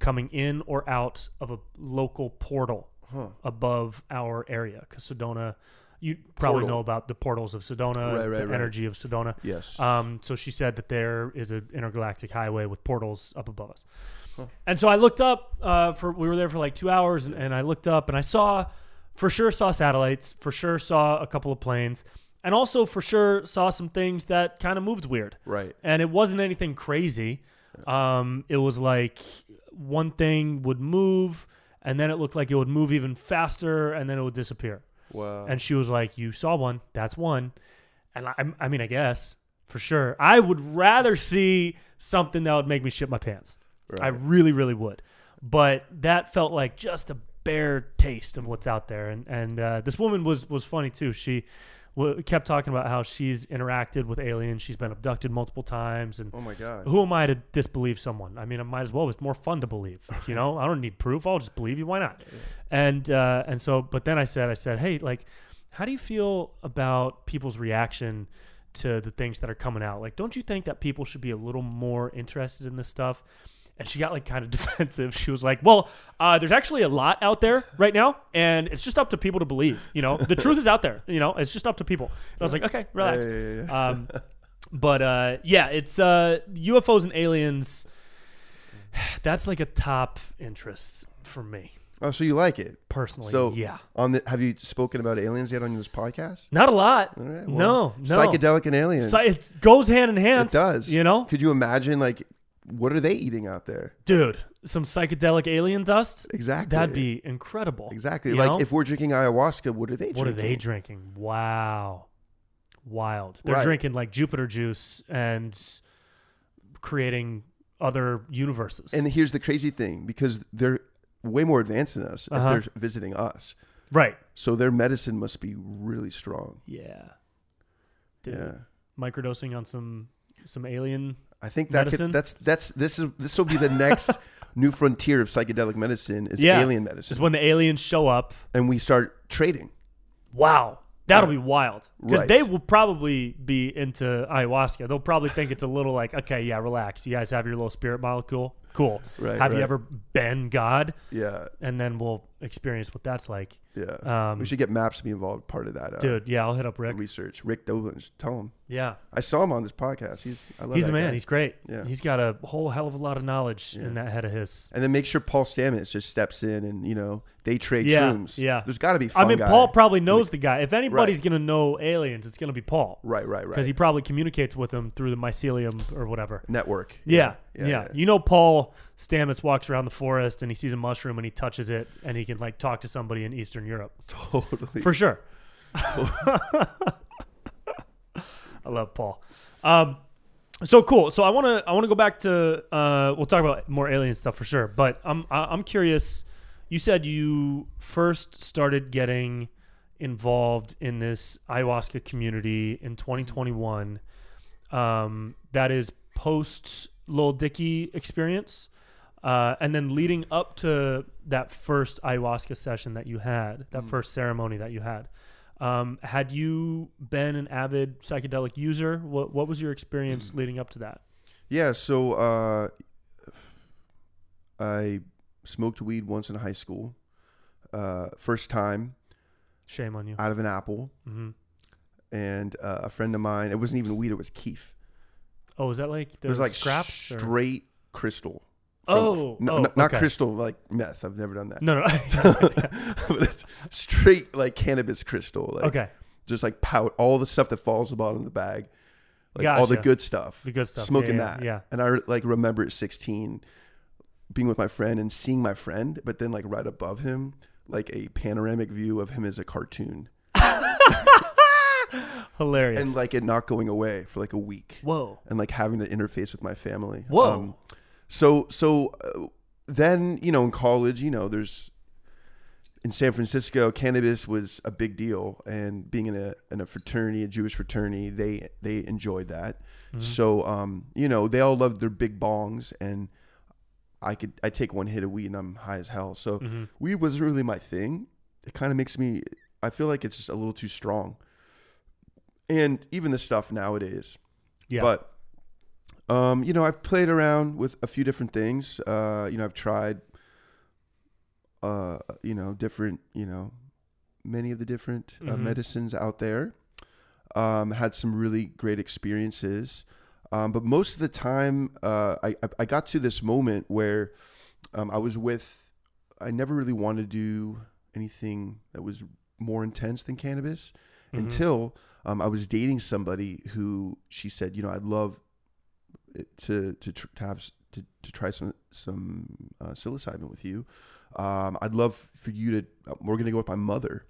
coming in or out of a local portal
Huh.
above our area because Sedona you probably
Portal.
know about the portals of Sedona
Right, right,
the
right.
energy of Sedona
Yes.
um, so she said that there is an intergalactic highway with portals up above us. And so I looked up uh, for we were there for like two hours, and, and I looked up and I saw, for sure saw satellites, for sure saw a couple of planes, and also for sure saw some things that kind of moved weird.
right.
And it wasn't anything crazy. Um, it was like one thing would move, and then it looked like it would move even faster, and then it would disappear.
Wow.
And she was like, "You saw one. That's one." And I, I mean, I guess for sure, I would rather see something that would make me shit my pants. I really, really would. But that felt like just a bare taste of what's out there. And and uh, this woman was was funny too. She w- kept talking about how she's interacted with aliens. She's been abducted multiple times, and
oh my god.
who am I to disbelieve someone? I mean, I might as well. It's more fun to believe. You know, I don't need proof. I'll just believe you. Why not? And uh, and so, but then I said, I said, hey, like, how do you feel about people's reaction to the things that are coming out? Like, don't you think that people should be a little more interested in this stuff? And she got like kind of defensive. She was like, "Well, uh, there's actually a lot out there right now, and it's just up to people to believe. You know, the truth is out there. You know, it's just up to people." And I was like, "Okay, relax."
Yeah, yeah, yeah.
Um, but uh, yeah, it's uh, UFOs and aliens. That's like a top interest for me
oh, so you like it?
personally.
So
yeah,
On the have you spoken about aliens yet on this podcast?
not a lot.
Right,
no, no.
Psychedelic and aliens.
So it goes hand in hand.
it does.
You know,
Could you imagine like what are they eating out there?
dude, some psychedelic alien dust.
Exactly.
That'd be incredible.
exactly
you
like
know?
if we're drinking ayahuasca, what are they drinking?
What are they drinking? Wow. Wild. They're
Right.
drinking like Jupiter juice and creating other universes.
And here's the crazy thing because they're way more advanced than us
Uh-huh.
if they're visiting us.
right.
So their medicine must be really strong.
Yeah. Dude,
Yeah.
microdosing on some some alien.
I think that could, that's that's this is this will be the next new frontier of psychedelic medicine is
Yeah.
alien
medicine.
medicine.
when the aliens show up.
and we start trading.
Wow. That'll
Uh,
be wild. Because
right.
they will probably be into ayahuasca. They'll probably think it's a little like, okay, yeah, relax. You guys have your little spirit molecule. Cool.
Right,
have you ever been God?
Yeah.
And then we'll experience what that's like.
Yeah.
Um,
we should get Maps to be involved part of that uh,
Dude, yeah, I'll hit up Rick.
research. Rick Doblin, just tell him.
Yeah.
I saw him on this podcast. He's I love
He's the man.
guy.
He's great.
Yeah.
He's got a whole hell of a lot of knowledge in that head of his.
and then make sure Paul Stamets just steps in and you know they trade
Yeah,
shrooms.
yeah.
There's got to be.
I mean,
guy.
Paul probably knows the guy. If anybody's
Right.
going to know aliens, it's going to be Paul.
Right, right, right.
Because he probably communicates with them through the mycelium or whatever.
network.
Yeah, yeah, You know, Paul Stamets walks around the forest and he sees a mushroom and he touches it and he can like talk to somebody in Eastern Europe
totally.
for sure. I love Paul. Um, so cool. So I want to I want to go back to uh, we'll talk about more alien stuff for sure. But I'm I'm curious. You said you first started getting involved in this ayahuasca community in 2021. Um, that is post Lil Dicky experience. Uh, and then leading up to that first ayahuasca session that you had, that first ceremony that you had, um, had you been an avid psychedelic user? What what was your experience leading up to that?
Yeah, so uh, I smoked weed once in high school. Uh, first time
Shame on you.
out of an apple,
hmm
and uh, a friend of mine. It wasn't even weed; it was keef.
Oh, is that like
It was like
scraps? or-
straight crystal.
Oh,
no,
oh,
no- not
okay.
crystal like meth. I've never done that.
No, no.
but it's straight like cannabis crystal. Like,
okay,
just like pout all the stuff that falls to the bottom of the bag, like all the good stuff.
the good stuff.
smoking
yeah, yeah,
that.
Yeah.
And I like remember at 16 being with my friend and seeing my friend, but then like right above him, like a panoramic view of him as a cartoon,
Hilarious.
and like it not going away for like a week,
Whoa.
and like having to interface with my family. Um,
Whoa.
So so uh, then you know in college, you know there's in San Francisco, cannabis was a big deal, and being in a in a fraternity, a Jewish fraternity, they they enjoyed that.
Mm-hmm.
So um, you know, they all loved their big bongs, and I could I take one hit of weed and I'm high as hell. So
hmm
weed wasn't really my thing. It kind of makes me. I feel like it's just a little too strong, and even the stuff nowadays.
Yeah.
But um, you know, I've played around with a few different things. Uh, you know, I've tried uh, you know, different, you know, many of the different uh,
Mhm.
medicines out there. Um, had some really great experiences. Um, but most of the time, uh, I, I- got to this moment where um, I was with, I never really wanted to do anything that was more intense than cannabis
Mhm.
until um, I was dating somebody who she said, you know, I'd love to to, tr- to have to to, try some some uh, psilocybin with you. Um, I'd love for you to. Uh, we're gonna go with my mother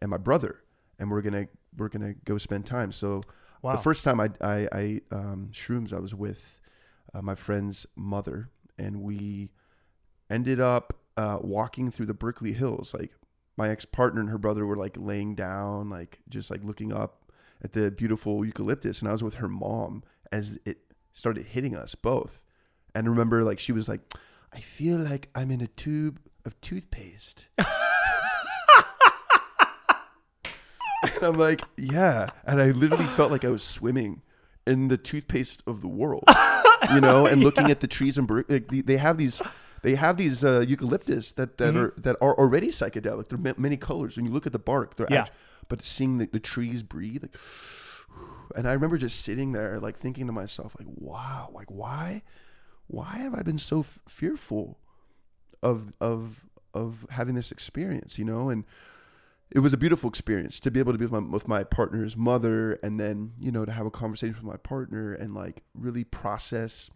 and my brother, and we're gonna we're gonna go spend time. So
Wow.
the first time I I, I um, shrooms, I was with uh, my friend's mother, and we ended up uh, walking through the Berkeley Hills. Like my ex partner and her brother were like laying down, like just like looking up at the beautiful eucalyptus, and I was with her mom as it started hitting us both. And I remember like she was like, "I feel like I'm in a tube of toothpaste." and I'm like, "Yeah," and I literally felt like I was swimming in the toothpaste of the world, you know, and looking at the trees and like, they have these. They have these uh, eucalyptus that, that
Mhm.
are that are already psychedelic. They're ma- many colors. When you look at the bark, they're
Yeah.
act- but seeing the, the trees breathe, like, and I remember just sitting there, like thinking to myself, like, wow, like why, why have I been so f- fearful of of of having this experience, you know? And it was a beautiful experience to be able to be with my with my partner's mother, and then you know to have a conversation with my partner and like really process.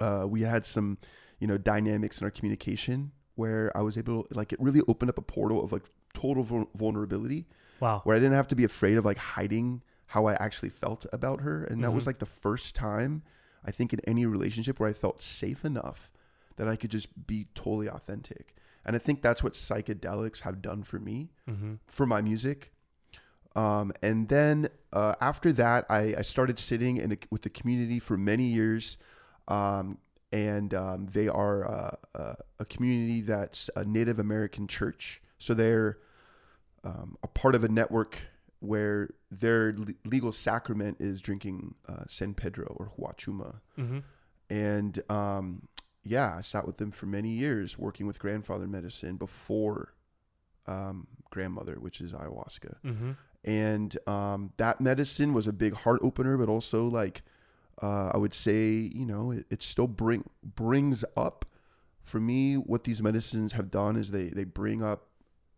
Uh, we had some, you know, dynamics in our communication where I was able, to, like, it really opened up a portal of like total vulnerability
wow.
where I didn't have to be afraid of like hiding how I actually felt about her. And that was
Mhm.
like the first time I think in any relationship where I felt safe enough that I could just be totally authentic. And I think that's what psychedelics have done for me,
Mm-hmm.
for my music. Um, and then uh, after that, I, I started sitting in a, with the community for many years. Um, and um, they are uh, uh, a community that's a Native American church. So they're um, a part of a network where their le- legal sacrament is drinking uh, San Pedro or Huachuma.
Mm-hmm.
And um, yeah, I sat with them for many years working with grandfather medicine before um, grandmother, which is ayahuasca.
Mm-hmm.
And um, that medicine was a big heart opener, but also like uh, I would say, you know, it, it still bring brings up for me what these medicines have done is they they bring up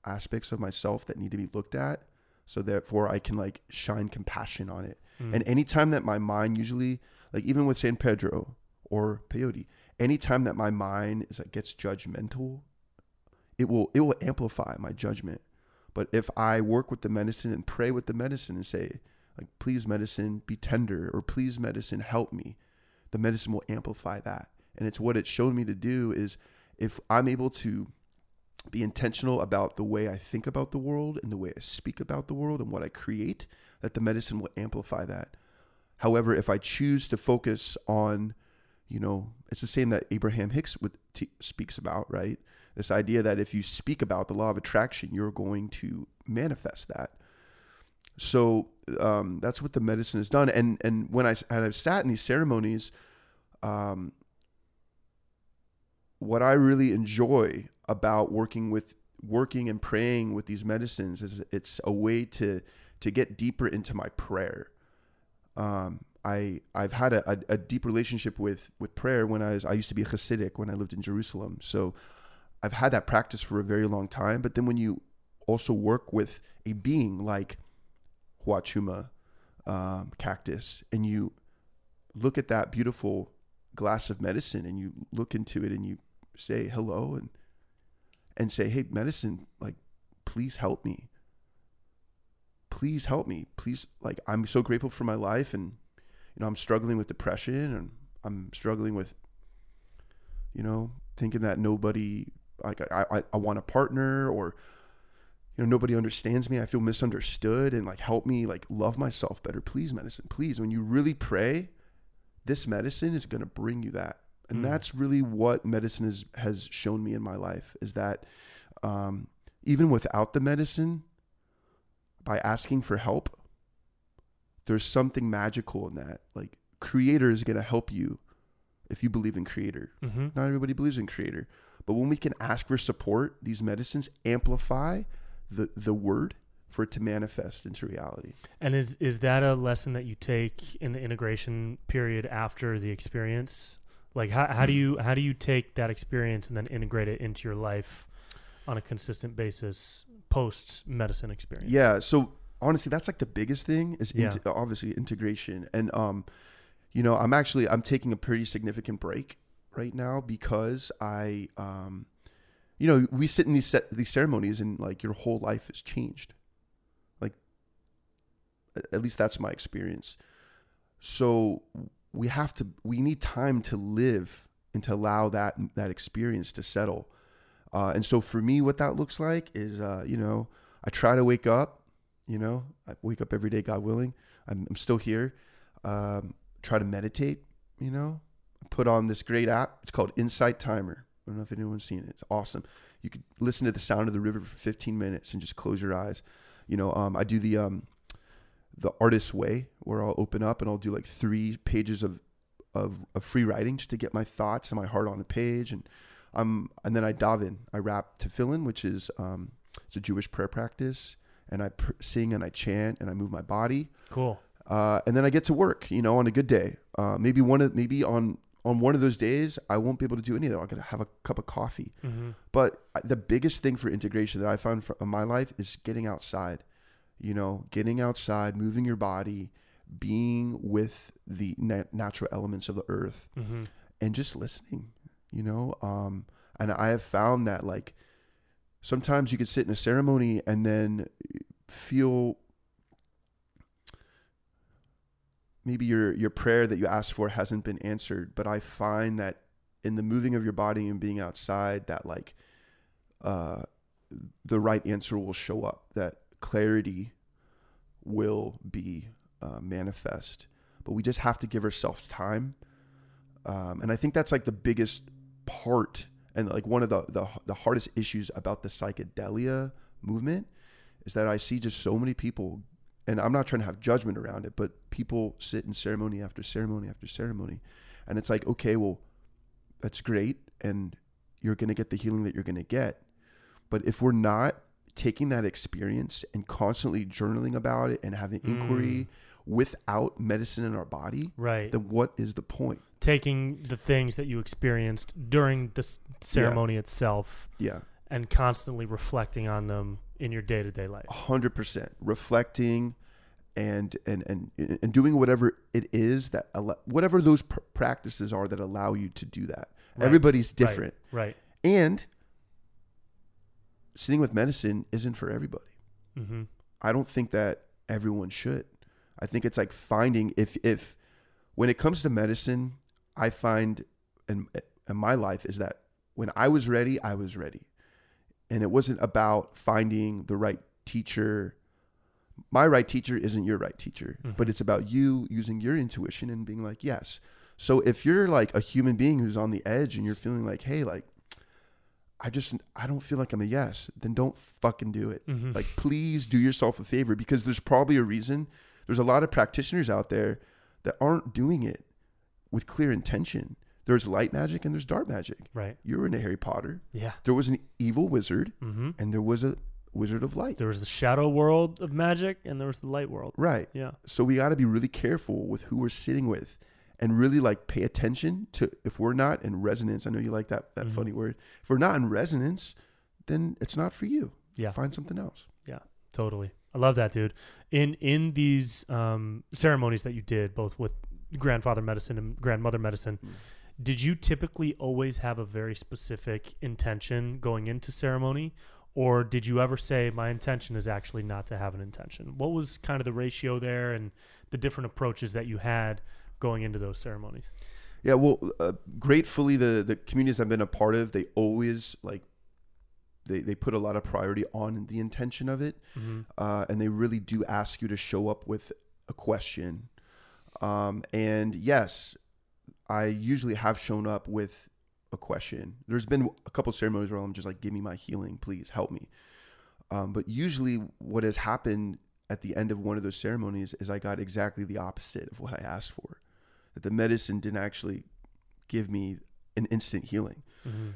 aspects of myself that need to be looked at, so therefore I can like shine compassion on it.
Mm.
And anytime that my mind usually, like even with San Pedro or peyote, anytime that my mind is like gets judgmental, it will it will amplify my judgment. But if I work with the medicine and pray with the medicine and say, like, please medicine be tender or please medicine help me, the medicine will amplify that. And it's what it's shown me to do is if I'm able to be intentional about the way I think about the world and the way I speak about the world and what I create, that the medicine will amplify that. However, if I choose to focus on, you know, it's the same that Abraham Hicks would t- speaks about, right? This idea that if you speak about the law of attraction, you're going to manifest that. So um, that's what the medicine has done. And and when I and I've sat in these ceremonies, um, what I really enjoy about working with working and praying with these medicines is it's a way to to get deeper into my prayer. Um, I I've had a, a, a deep relationship with with prayer when I was I used to be a Hasidic when I lived in Jerusalem. So I've had that practice for a very long time. But then when you also work with a being like Huachuma um, cactus and you look at that beautiful glass of medicine and you look into it and you say hello and and say, hey, medicine, like, please help me. Please help me. Please, like, I'm so grateful for my life and you know, I'm struggling with depression and I'm struggling with, you know, thinking that nobody like I, I, I want a partner or you know nobody understands me i feel misunderstood and like help me like love myself better please medicine please when you really pray this medicine is going to bring you that and
Mm.
that's really what medicine is, has shown me in my life is that um, even without the medicine by asking for help there's something magical in that like creator is going to help you if you believe in creator
Mm-hmm.
not everybody believes in creator but when we can ask for support these medicines amplify the the word for it to manifest into reality
And is is that a lesson that you take in the integration period after the experience? Like how how do you how do you take that experience and then integrate it into your life on a consistent basis post medicine experience?
yeah so honestly that's like the biggest thing is
Yeah.
obviously integration and um you know i'm actually i'm taking a pretty significant break right now because I, um, you know, we sit in these set, these ceremonies and like your whole life has changed. Like, at least that's my experience. So we have to, we need time to live and to allow that that experience to settle. Uh, and so for me, what that looks like is, uh, you know, I try to wake up. You know, I wake up every day, God willing. I'm, I'm still here. Um, try to meditate. You know, put on this great app. It's called Insight Timer. I don't know if anyone's seen it. It's awesome. You could listen to the sound of the river for 15 minutes and just close your eyes. You know, um, I do the um, the artist's way where I'll open up and I'll do like three pages of, of of free writing just to get my thoughts and my heart on the page and um and then I dive in. I wrap tefillin, which is um it's a Jewish prayer practice, and I pr- sing and I chant and I move my body.
Cool.
Uh, and then I get to work, you know, on a good day. Uh, maybe one of maybe on on one of those days I won't be able to do any of that. I'm gonna have a cup of coffee.
hmm
But the biggest thing for integration that I found for, in my life is getting outside. You know, getting outside, moving your body, being with the na- natural elements of the earth,
hmm
and just listening. You know, um, and I have found that like sometimes you could sit in a ceremony and then feel maybe your your prayer that you asked for hasn't been answered but i find that in the moving of your body and being outside that like uh the right answer will show up that clarity will be uh, manifest but we just have to give ourselves time um, and i think that's like the biggest part and like one of the, the the hardest issues about the psychedelia movement is that i see just so many people and I'm not trying to have judgment around it, but people sit in ceremony after ceremony after ceremony. And it's like, okay, well, that's great. And you're going to get the healing that you're going to get. But if we're not taking that experience and constantly journaling about it and having inquiry mm. without medicine in our body,
Right.
then what is the point?
Taking the things that you experienced during the ceremony itself
Yeah.
and constantly reflecting on them in your day to day life.
hundred percent reflecting and and and and doing whatever it is that whatever those pr- practices are that allow you to do that.
Right,
Everybody's different,
Right.
and sitting with medicine isn't for everybody.
Mm-hmm.
I don't think that everyone should. I think it's like finding if if when it comes to medicine, I find in in my life is that when I was ready, I was ready. And it wasn't about finding the right teacher. My right teacher isn't your right teacher,
Mhm.
but it's about you using your intuition and being like, yes. So if you're like a human being who's on the edge and you're feeling like, hey, like, I just, I don't feel like I'm a yes, then don't fucking do it.
Mm-hmm.
Like, please do yourself a favor because there's probably a reason. There's a lot of practitioners out there that aren't doing it with clear intention. There's light magic and there's dark magic.
right.
You were into Harry Potter.
Yeah.
There was an evil wizard
Mm-hmm.
and there was a wizard of light.
There was the shadow world of magic and there was the light world.
Right.
Yeah.
So we got to be really careful with who we're sitting with and really like pay attention to if we're not in resonance. I know you like that that
Mhm.
funny word. If we're not in resonance, then it's not for you.
Yeah.
Find something else. Yeah.
Totally. I love that, dude. In in these um, ceremonies that you did, both with grandfather medicine and grandmother medicine,
Mm.
did you typically always have a very specific intention going into ceremony? Or did you ever say, my intention is actually not to have an intention? What was kind of the ratio there and the different approaches that you had going into those ceremonies?
Yeah, well, uh, gratefully the the communities I've been a part of, they always like they they put a lot of priority on the intention of it,
Mm-hmm.
uh, and they really do ask you to show up with a question. Um, and yes, I usually have shown up with a question. There's been a couple ceremonies where I'm just like, "Give me my healing, please help me." Um, but usually, what has happened at the end of one of those ceremonies is I got exactly the opposite of what I asked for. That the medicine didn't actually give me an instant healing.
Mm-hmm.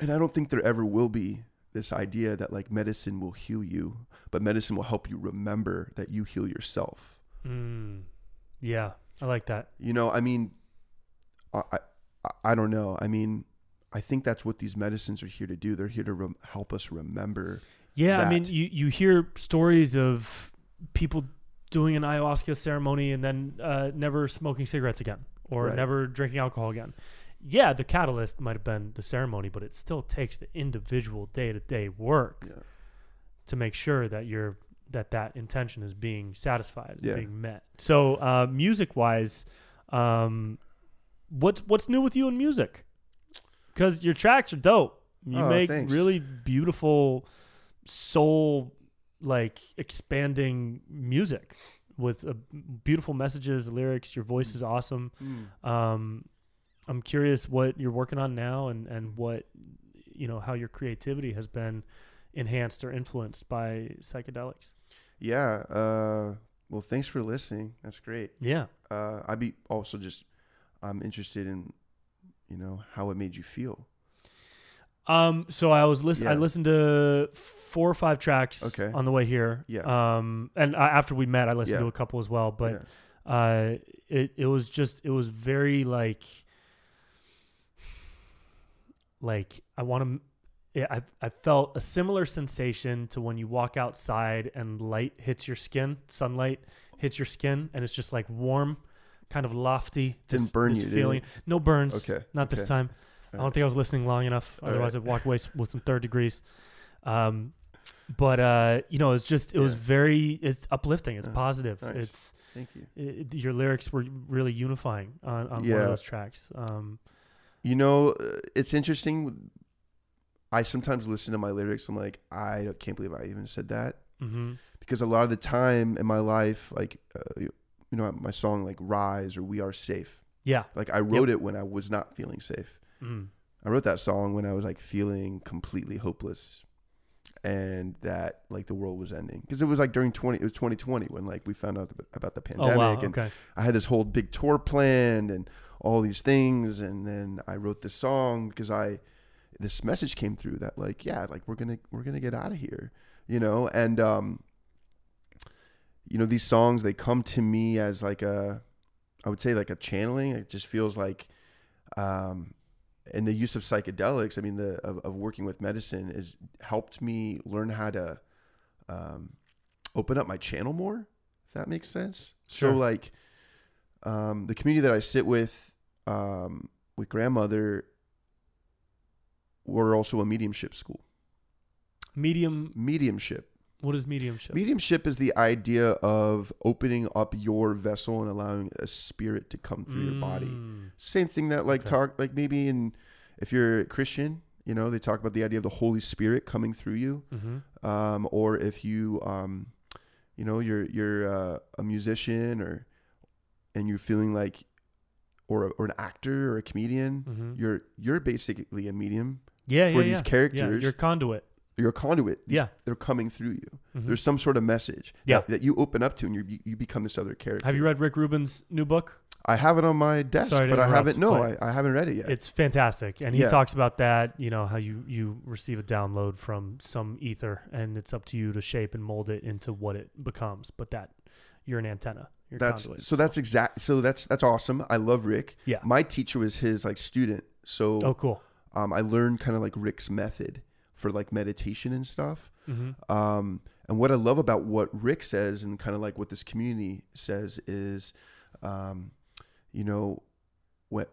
And I don't think there ever will be this idea that like medicine will heal you, but medicine will help you remember that you heal yourself.
Mm. Yeah, I like that.
You know, I mean, I, I, I don't know. I mean, I think that's what these medicines are here to do. They're here to help us remember.
Yeah, I mean, you you hear stories of people doing an ayahuasca ceremony and then uh, never smoking cigarettes again or
Right.
never drinking alcohol again. yeah, the catalyst might have been the ceremony, but it still takes the individual day to day work
Yeah.
to make sure that you're that that intention is being satisfied,
Yeah.
being met. So, uh, music wise, um, what's what's new with you in music? Because your tracks are dope. You
Oh,
make
thanks.
really beautiful, soul like expanding music with uh, beautiful messages, lyrics. Your voice is awesome. Um, I'm curious what you're working on now and, and what, you know, how your creativity has been enhanced or influenced by psychedelics.
Yeah. Uh, well, thanks for listening. That's great.
Yeah.
Uh, I'd be also just, I'm interested in, you know, how it made you feel.
Um, so I was listen. I listened to four or five tracks
Okay.
on the way here.
Yeah.
Um, and I, after we met, I listened
Yeah.
to a couple as well. But
yeah.
uh, it it was just it was very like like I want to. Yeah, I I felt a similar sensation to when you walk outside and light hits your skin, sunlight hits your skin, and it's just like warm, kind of lofty.
Didn't burn
this
you,
feeling. No burns.
Okay,
Not this time. I don't think I was listening long enough. Otherwise,
right.
I'd walk away with some third degrees. Um, but uh, you know, it's just it was very it's uplifting. It's
Yeah.
positive.
Nice.
It's
Thank you.
it, your lyrics were really unifying on, on one of those tracks. Um,
You know, uh, it's interesting. I sometimes listen to my lyrics. I'm like, I don't- can't believe I even said that
mhm.
because a lot of the time in my life, like, uh, you you know, my song like "Rise" or "We Are Safe."
Yeah.
Like I wrote it when I was not feeling safe.
Mm.
I wrote that song when I was like feeling completely hopeless and that like the world was ending because it was like during 20 it was 2020 when like we found out about the
Oh
pandemic
wow.
and
Okay.
I had this whole big tour planned and all these things and then I wrote this song because I this message came through that like yeah like we're going to we're going to get out of here you know and um you know these songs they come to me as like a I would say like a channeling it just feels like um and the use of psychedelics I mean the of, of working with medicine has helped me learn how to um open up my channel more if that makes sense
Sure.
so like um the community that I sit with um with grandmother we're also a mediumship school
Medium.
mediumship
What is mediumship?
Mediumship is the idea of opening up your vessel and allowing a spirit to come through your body.
Mm.
Same thing that like
Okay.
talk like maybe in if you're Christian, you know, they talk about the idea of the Holy Spirit coming through you.
Mhm.
Um, or if you um, you know, you're you're uh, a musician or and you're feeling like or or an actor or a comedian,
Mhm.
you're you're basically a medium.
Yeah.
for
yeah,
these
yeah. Yeah,
characters-
you're a conduit.
You're a conduit. These-
Yeah.
they're coming through you.
Mhm.
There's some sort of message
Yeah.
that, that you open up to and you you become this other character.
Have you read Rick Rubin's new book?
I have it on my desk,
Sorry
but I haven't. No, I, I haven't read it yet.
It's fantastic, and he
Yeah.
talks about that. You know how you you receive a download from some ether, and it's up to you to shape and mold it into what it becomes. But that you're an antenna. You're
that's
conduit.
so that's exact. So that's that's awesome. I love Rick.
Yeah.
My teacher was his like student, so
oh cool.
um, I learned kind of like Rick's method for like meditation and stuff.
hmm
Um, and what I love about what Rick says and kind of like what this community says is, um, you know, when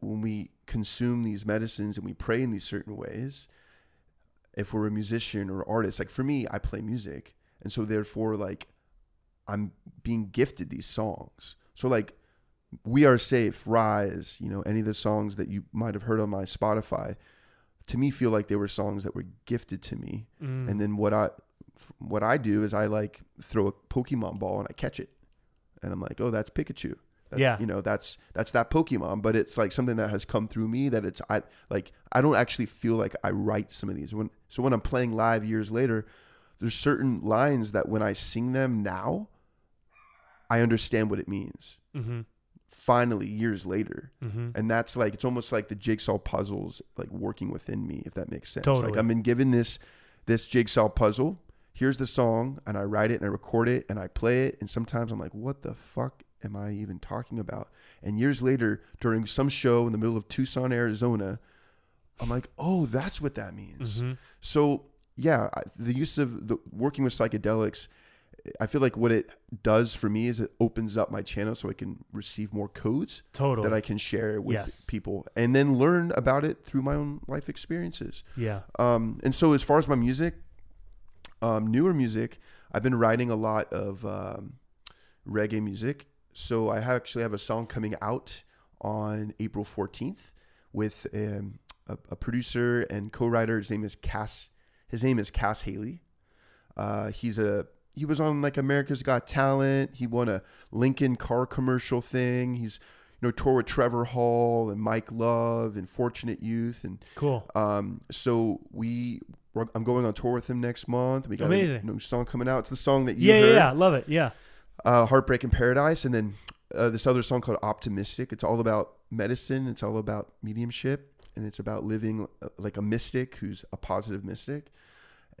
when we consume these medicines and we pray in these certain ways, if we're a musician or artist, like for me, I play music, and so therefore, like, I'm being gifted these songs. So like, we are safe, rise, you know, any of the songs that you might have heard on my Spotify, to me feel like they were songs that were gifted to me
Mm.
and then what I what I do is I like throw a Pokemon ball and I catch it, and I'm like, oh, that's Pikachu. That's,
Yeah.
you know that's that's that Pokemon, but it's like something that has come through me that it's I like I don't actually feel like I write some of these when so when I'm playing live years later, there's certain lines that when I sing them now, I understand what it means.
hmm
Finally, years later,
hmm
and that's like it's almost like the jigsaw puzzles like working within me if that makes sense.
Totally.
like i've been given this this jigsaw puzzle. Here's the song and i write it and i record it and i play it and sometimes i'm like what the fuck am i even talking about? And years later during some show in the middle of tucson arizona i'm like oh that's what that means.
Hmm
so yeah, the use of the working with psychedelics I feel like what it does for me is it opens up my channel so I can receive more codes
Totally.
that I can share with
Yes.
people and then learn about it through my own life experiences.
yeah.
Um, and so as far as my music, um, newer music, I've been writing a lot of um, reggae music. So I have actually have a song coming out on April 14th with um, a, a producer and co-writer. His name is Cas. His name is Cas Haley. Uh, he's a he was on like America's Got Talent. He won a Lincoln car commercial thing. He's you know tour with Trevor Hall and Mike Love and Fortunate Youth and
Cool.
um, so we, I'm going on tour with him next month. We got
Amazing.
a new song coming out. It's the song that you
Yeah, yeah,
heard,
yeah. Love it. Yeah.
uh, "Heartbreak in Paradise," and then uh, this other song called "Optimistic." It's all about medicine. It's all about mediumship, and it's about living uh, like a mystic who's a positive mystic.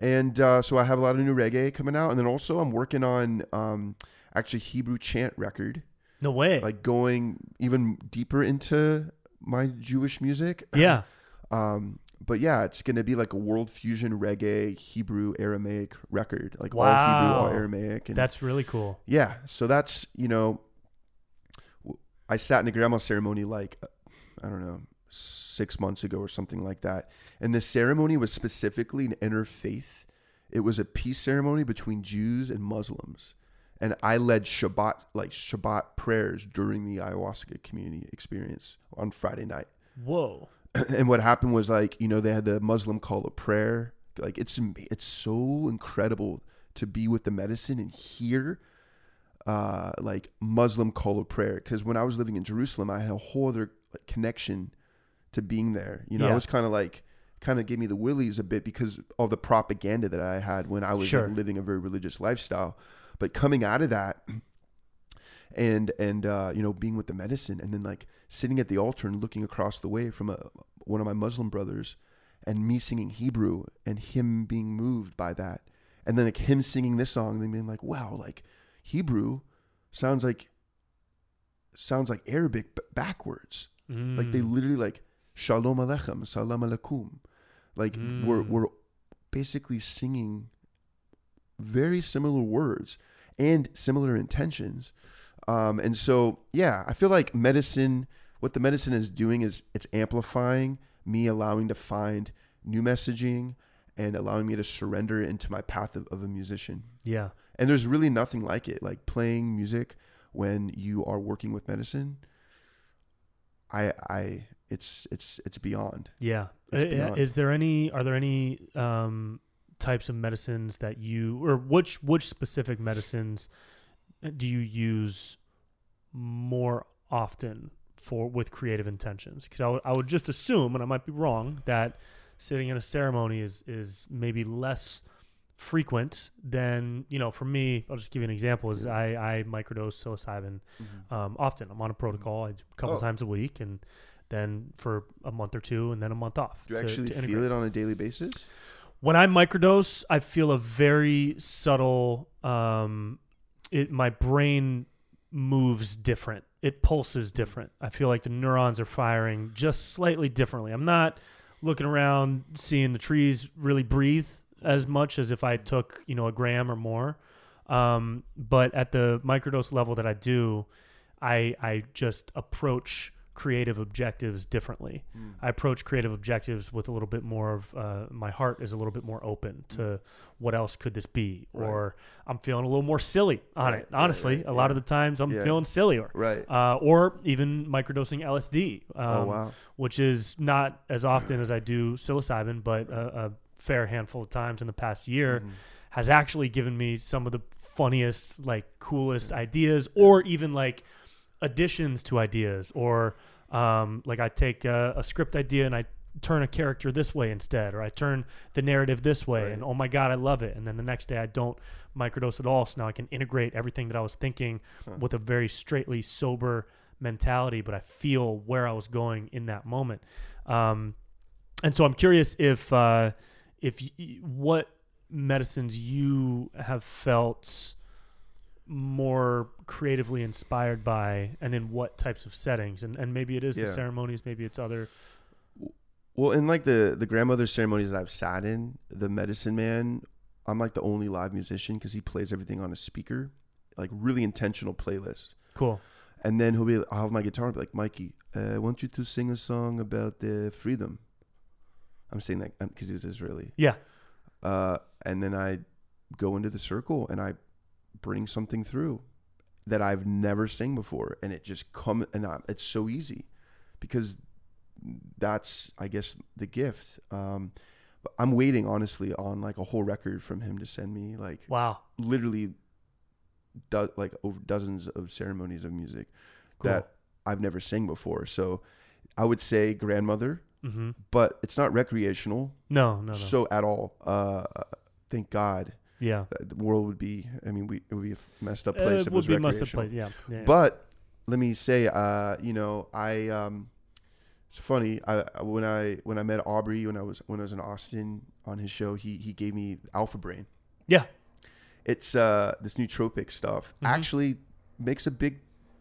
And uh, so I have a lot of new reggae coming out, and then also I'm working on um, actually Hebrew chant record,
No way.
like going even deeper into my Jewish music.
yeah.
Um, but yeah, it's gonna be like a world fusion reggae Hebrew Aramaic record, like all Hebrew, all Aramaic, and
That's really cool.
yeah. So that's you know, I sat in a grandma ceremony like uh, I don't know six months ago or something like that, and this ceremony was specifically an interfaith. It was a peace ceremony between Jews and Muslims, and I led Shabbat like Shabbat prayers during the ayahuasca community experience on Friday night
Whoa.
and what happened was like you know they had the Muslim call of prayer. Like it's it's so incredible to be with the medicine and hear uh like Muslim call of prayer because when I was living in Jerusalem I had a whole other like connection to being there. You know, I was kind of like kind of gave me the willies a bit because of the propaganda that I had when I was
Sure.
like, living a very religious lifestyle. But coming out of that and and uh, you know being with the medicine and then like sitting at the altar and looking across the way from a, one of my Muslim brothers and me singing Hebrew and him being moved by that and then like him singing this song and then being like wow like Hebrew sounds like sounds like Arabic but backwards like they
Mm.
literally like shalom alechem salam alaikum like we're
Mm.
we're basically singing very similar words and similar intentions um, and so yeah i feel like medicine what the medicine is doing is it's amplifying me allowing to find new messaging and allowing me to surrender into my path of, of a musician
Yeah.
and there's really nothing like it like playing music when you are working with medicine i i it's it's it's beyond
Yeah.
It's
Uh,
beyond.
Is there any? Are there any um, types of medicines that you, or which which specific medicines do you use more often for with creative intentions? Because I would I would just assume, and I might be wrong, that sitting in a ceremony is is maybe less frequent than you know for me i'll just give you an example is
Yeah.
i i microdose psilocybin um, often. I'm on a protocol I do a couple
Oh.
times a week, and then for a month or two, and then a month off.
do you
to-
actually
to
feel it on a daily basis
When I microdose, I feel a very subtle. Um, it my brain moves different. It pulses different. I feel like the neurons are firing just slightly differently. I'm not looking around seeing the trees really breathe as much as if I took you know a gram or more. Um, but at the microdose level that I do, I I just approach creative objectives differently. I approach creative objectives with a little bit more of uh, my heart is a little bit more open to what else could this be,
Right.
or I'm feeling a little more silly on
Right,
it. Honestly,
right,
a lot
yeah.
of the times I'm
Yeah.
feeling sillier,
right
uh, or even microdosing LSD. Um,
oh wow
which is not as often as I do psilocybin, but a, a fair handful of times in the past year,
Mhm.
has actually given me some of the funniest, like coolest ideas, or even like additions to ideas, or um, like I take a, a script idea and I turn a character this way instead, or I turn the narrative this way,
Right.
and oh my god, I love it. And then the next day I don't microdose at all, so now I can integrate everything that I was thinking
Huh.
with a very straightly sober mentality, but I feel where I was going in that moment. Um, and so I'm curious if uh, if y- what medicines you have felt more creatively inspired by and in what types of settings and, and maybe it is
Yeah.
the ceremonies maybe it's other
Well, in like the the grandmother ceremonies I've sat in, the medicine man I'm like the only live musician because he plays everything on a speaker, like really intentional playlist.
Cool.
And then he'll be, I'll have my guitar and be like, Mikey, uh, I want you to sing a song about the freedom. I'm saying that because he's Israeli.
Yeah.
Uh, and then I go into the circle and I bring something through that I've never sang before, and it just come and I, it's so easy because that's I guess the gift. Um, I'm waiting honestly on like a whole record from him to send me like
Wow.
literally do, like over dozens of ceremonies of music
Cool.
that I've never sang before. So I would say grandmother,
Mm-hmm.
but it's not recreational
No, no, no.
so at all. Uh, thank God
yeah.
the world would be. I mean, we it would be a messed up
Uh,
place.
it
it
would be have
recreational.
played. Yeah. yeah, yeah.
But let me say, uh, you know, I um, it's funny. I when I when I met Aubrey when I was when I was in Austin on his show, he he gave me Alpha Brain.
Yeah.
It's uh this nootropic stuff
Mhm.
actually makes a big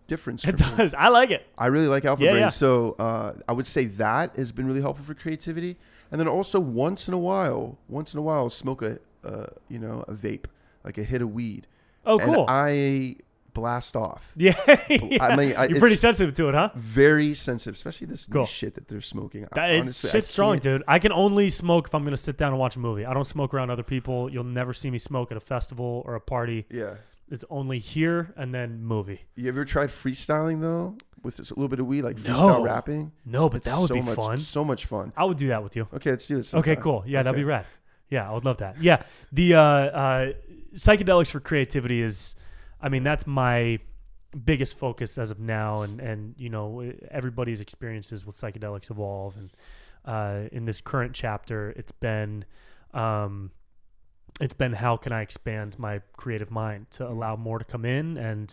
difference.
it
for me.
does. I like it.
I really like Alpha
Yeah,
Brain.
yeah.
So uh, I would say that has been really helpful for creativity. And then also once in a while, once in a while, smoke a uh, you know a vape, like a hit of weed.
Oh,
and
cool.
I blast off.
yeah. yeah.
I mean, I-
You're pretty sensitive to it, huh?
Very sensitive, especially this new
Cool.
shit that they're smoking. I-
That is
honestly, I
shit's strong, dude. I can only smoke if I'm gonna sit down and watch a movie. I don't smoke around other people. You'll never see me smoke at a festival or a party.
Yeah.
It's only here and then movie.
You ever tried freestyling though, with a little bit of weed, like
No.
freestyle rapping?
No, but
It's
that would
so
be
much,
fun.
So much fun.
I would do that with you.
Okay, let's do it.
Okay, cool. Yeah, that'd be rad. Yeah, I would love that. Yeah, the uh, uh, psychedelics for creativity is, I mean, that's my biggest focus as of now, and and you know everybody's experiences with psychedelics evolve, and uh, in this current chapter, it's been. Um, it's been how can I expand my creative mind to allow more to come in and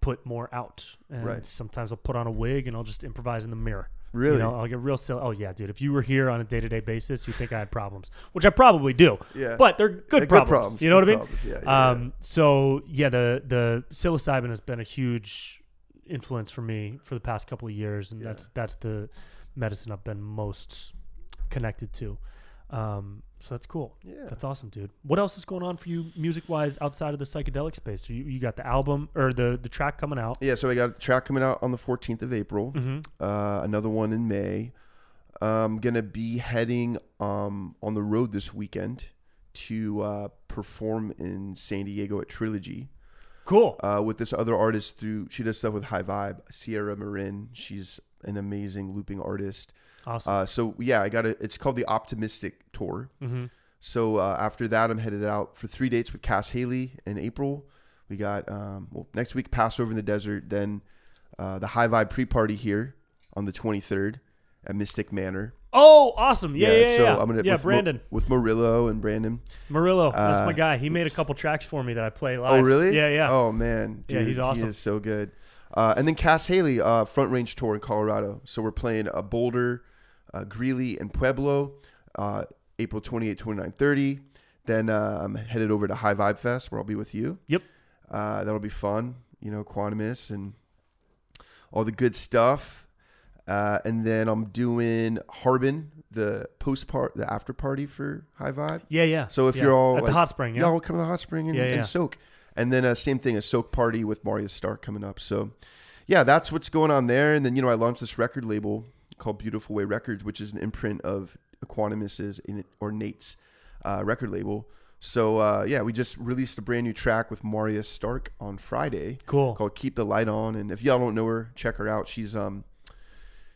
put more out. And
Right.
sometimes I'll put on a wig and I'll just improvise in the mirror.
Really?
You know, I'll get real silly. Oh yeah, dude. If you were here on a day to day basis, you think I had problems, which I probably do.
yeah.
But they're good,
Yeah,
problems, You know
good
what I mean?
problems, Yeah, yeah,
Um, so yeah, the the psilocybin has been a huge influence for me for the past couple of years, and
Yeah.
that's that's the medicine I've been most connected to. Um, so that's cool.
yeah.
That's awesome, dude. What else is going on for you music wise outside of the psychedelic space? So you, you got the album or the the track coming out.
Yeah, so I got a track coming out on the 14th of April.
Mm-hmm.
Uh, another one in May. I'm gonna be heading um, on the road this weekend to uh, perform in San Diego at Trilogy
Cool.
uh, with this other artist. Through she does stuff with High Vibe, Sierra Marin. She's an amazing looping artist.
Awesome.
Uh, so yeah, I got it. It's called the Optimistic Tour.
mm-hmm.
So uh, after that, I'm headed out for three dates with Cas Haley in April. We got um, well next week Passover in the desert, then uh, the High Vibe pre-party here on the 23rd at Mystic Manor.
Oh, awesome. Yeah, yeah, yeah.
so
yeah.
I'm gonna
yeah,
with
Brandon.
with Murillo and Brandon.
Murillo, that's my
Uh,
guy. He made a couple tracks for me that I play live.
Oh really?
Yeah, yeah.
Oh man,
Yeah, he's awesome.
He is so good. Uh, and then Cas Haley, uh, Front Range tour in Colorado. So we're playing a Boulder, uh, Greeley, and Pueblo, uh, April 28, 29, 30. Then uh, I'm headed over to High Vibe Fest where I'll be with you.
Yep.
Uh, that'll be fun. You know, Equanimous and all the good stuff. Uh, and then I'm doing Harbin, the post part, the after party for High Vibe.
Yeah, yeah.
So if
yeah.
you're all
at
like,
the hot spring, yeah.
we'll come to the hot spring and,
Yeah, yeah.
and soak. And then uh, same thing, a soak party with Marya Stark coming up. So yeah, that's what's going on there. And then you know I launched this record label called Beautiful Way Records, which is an imprint of Equanimous's or Nate's uh, record label. So uh, yeah, we just released a brand new track with Marya Stark on Friday
cool.
called "Keep the Light On." And if y'all don't know her, check her out. She's um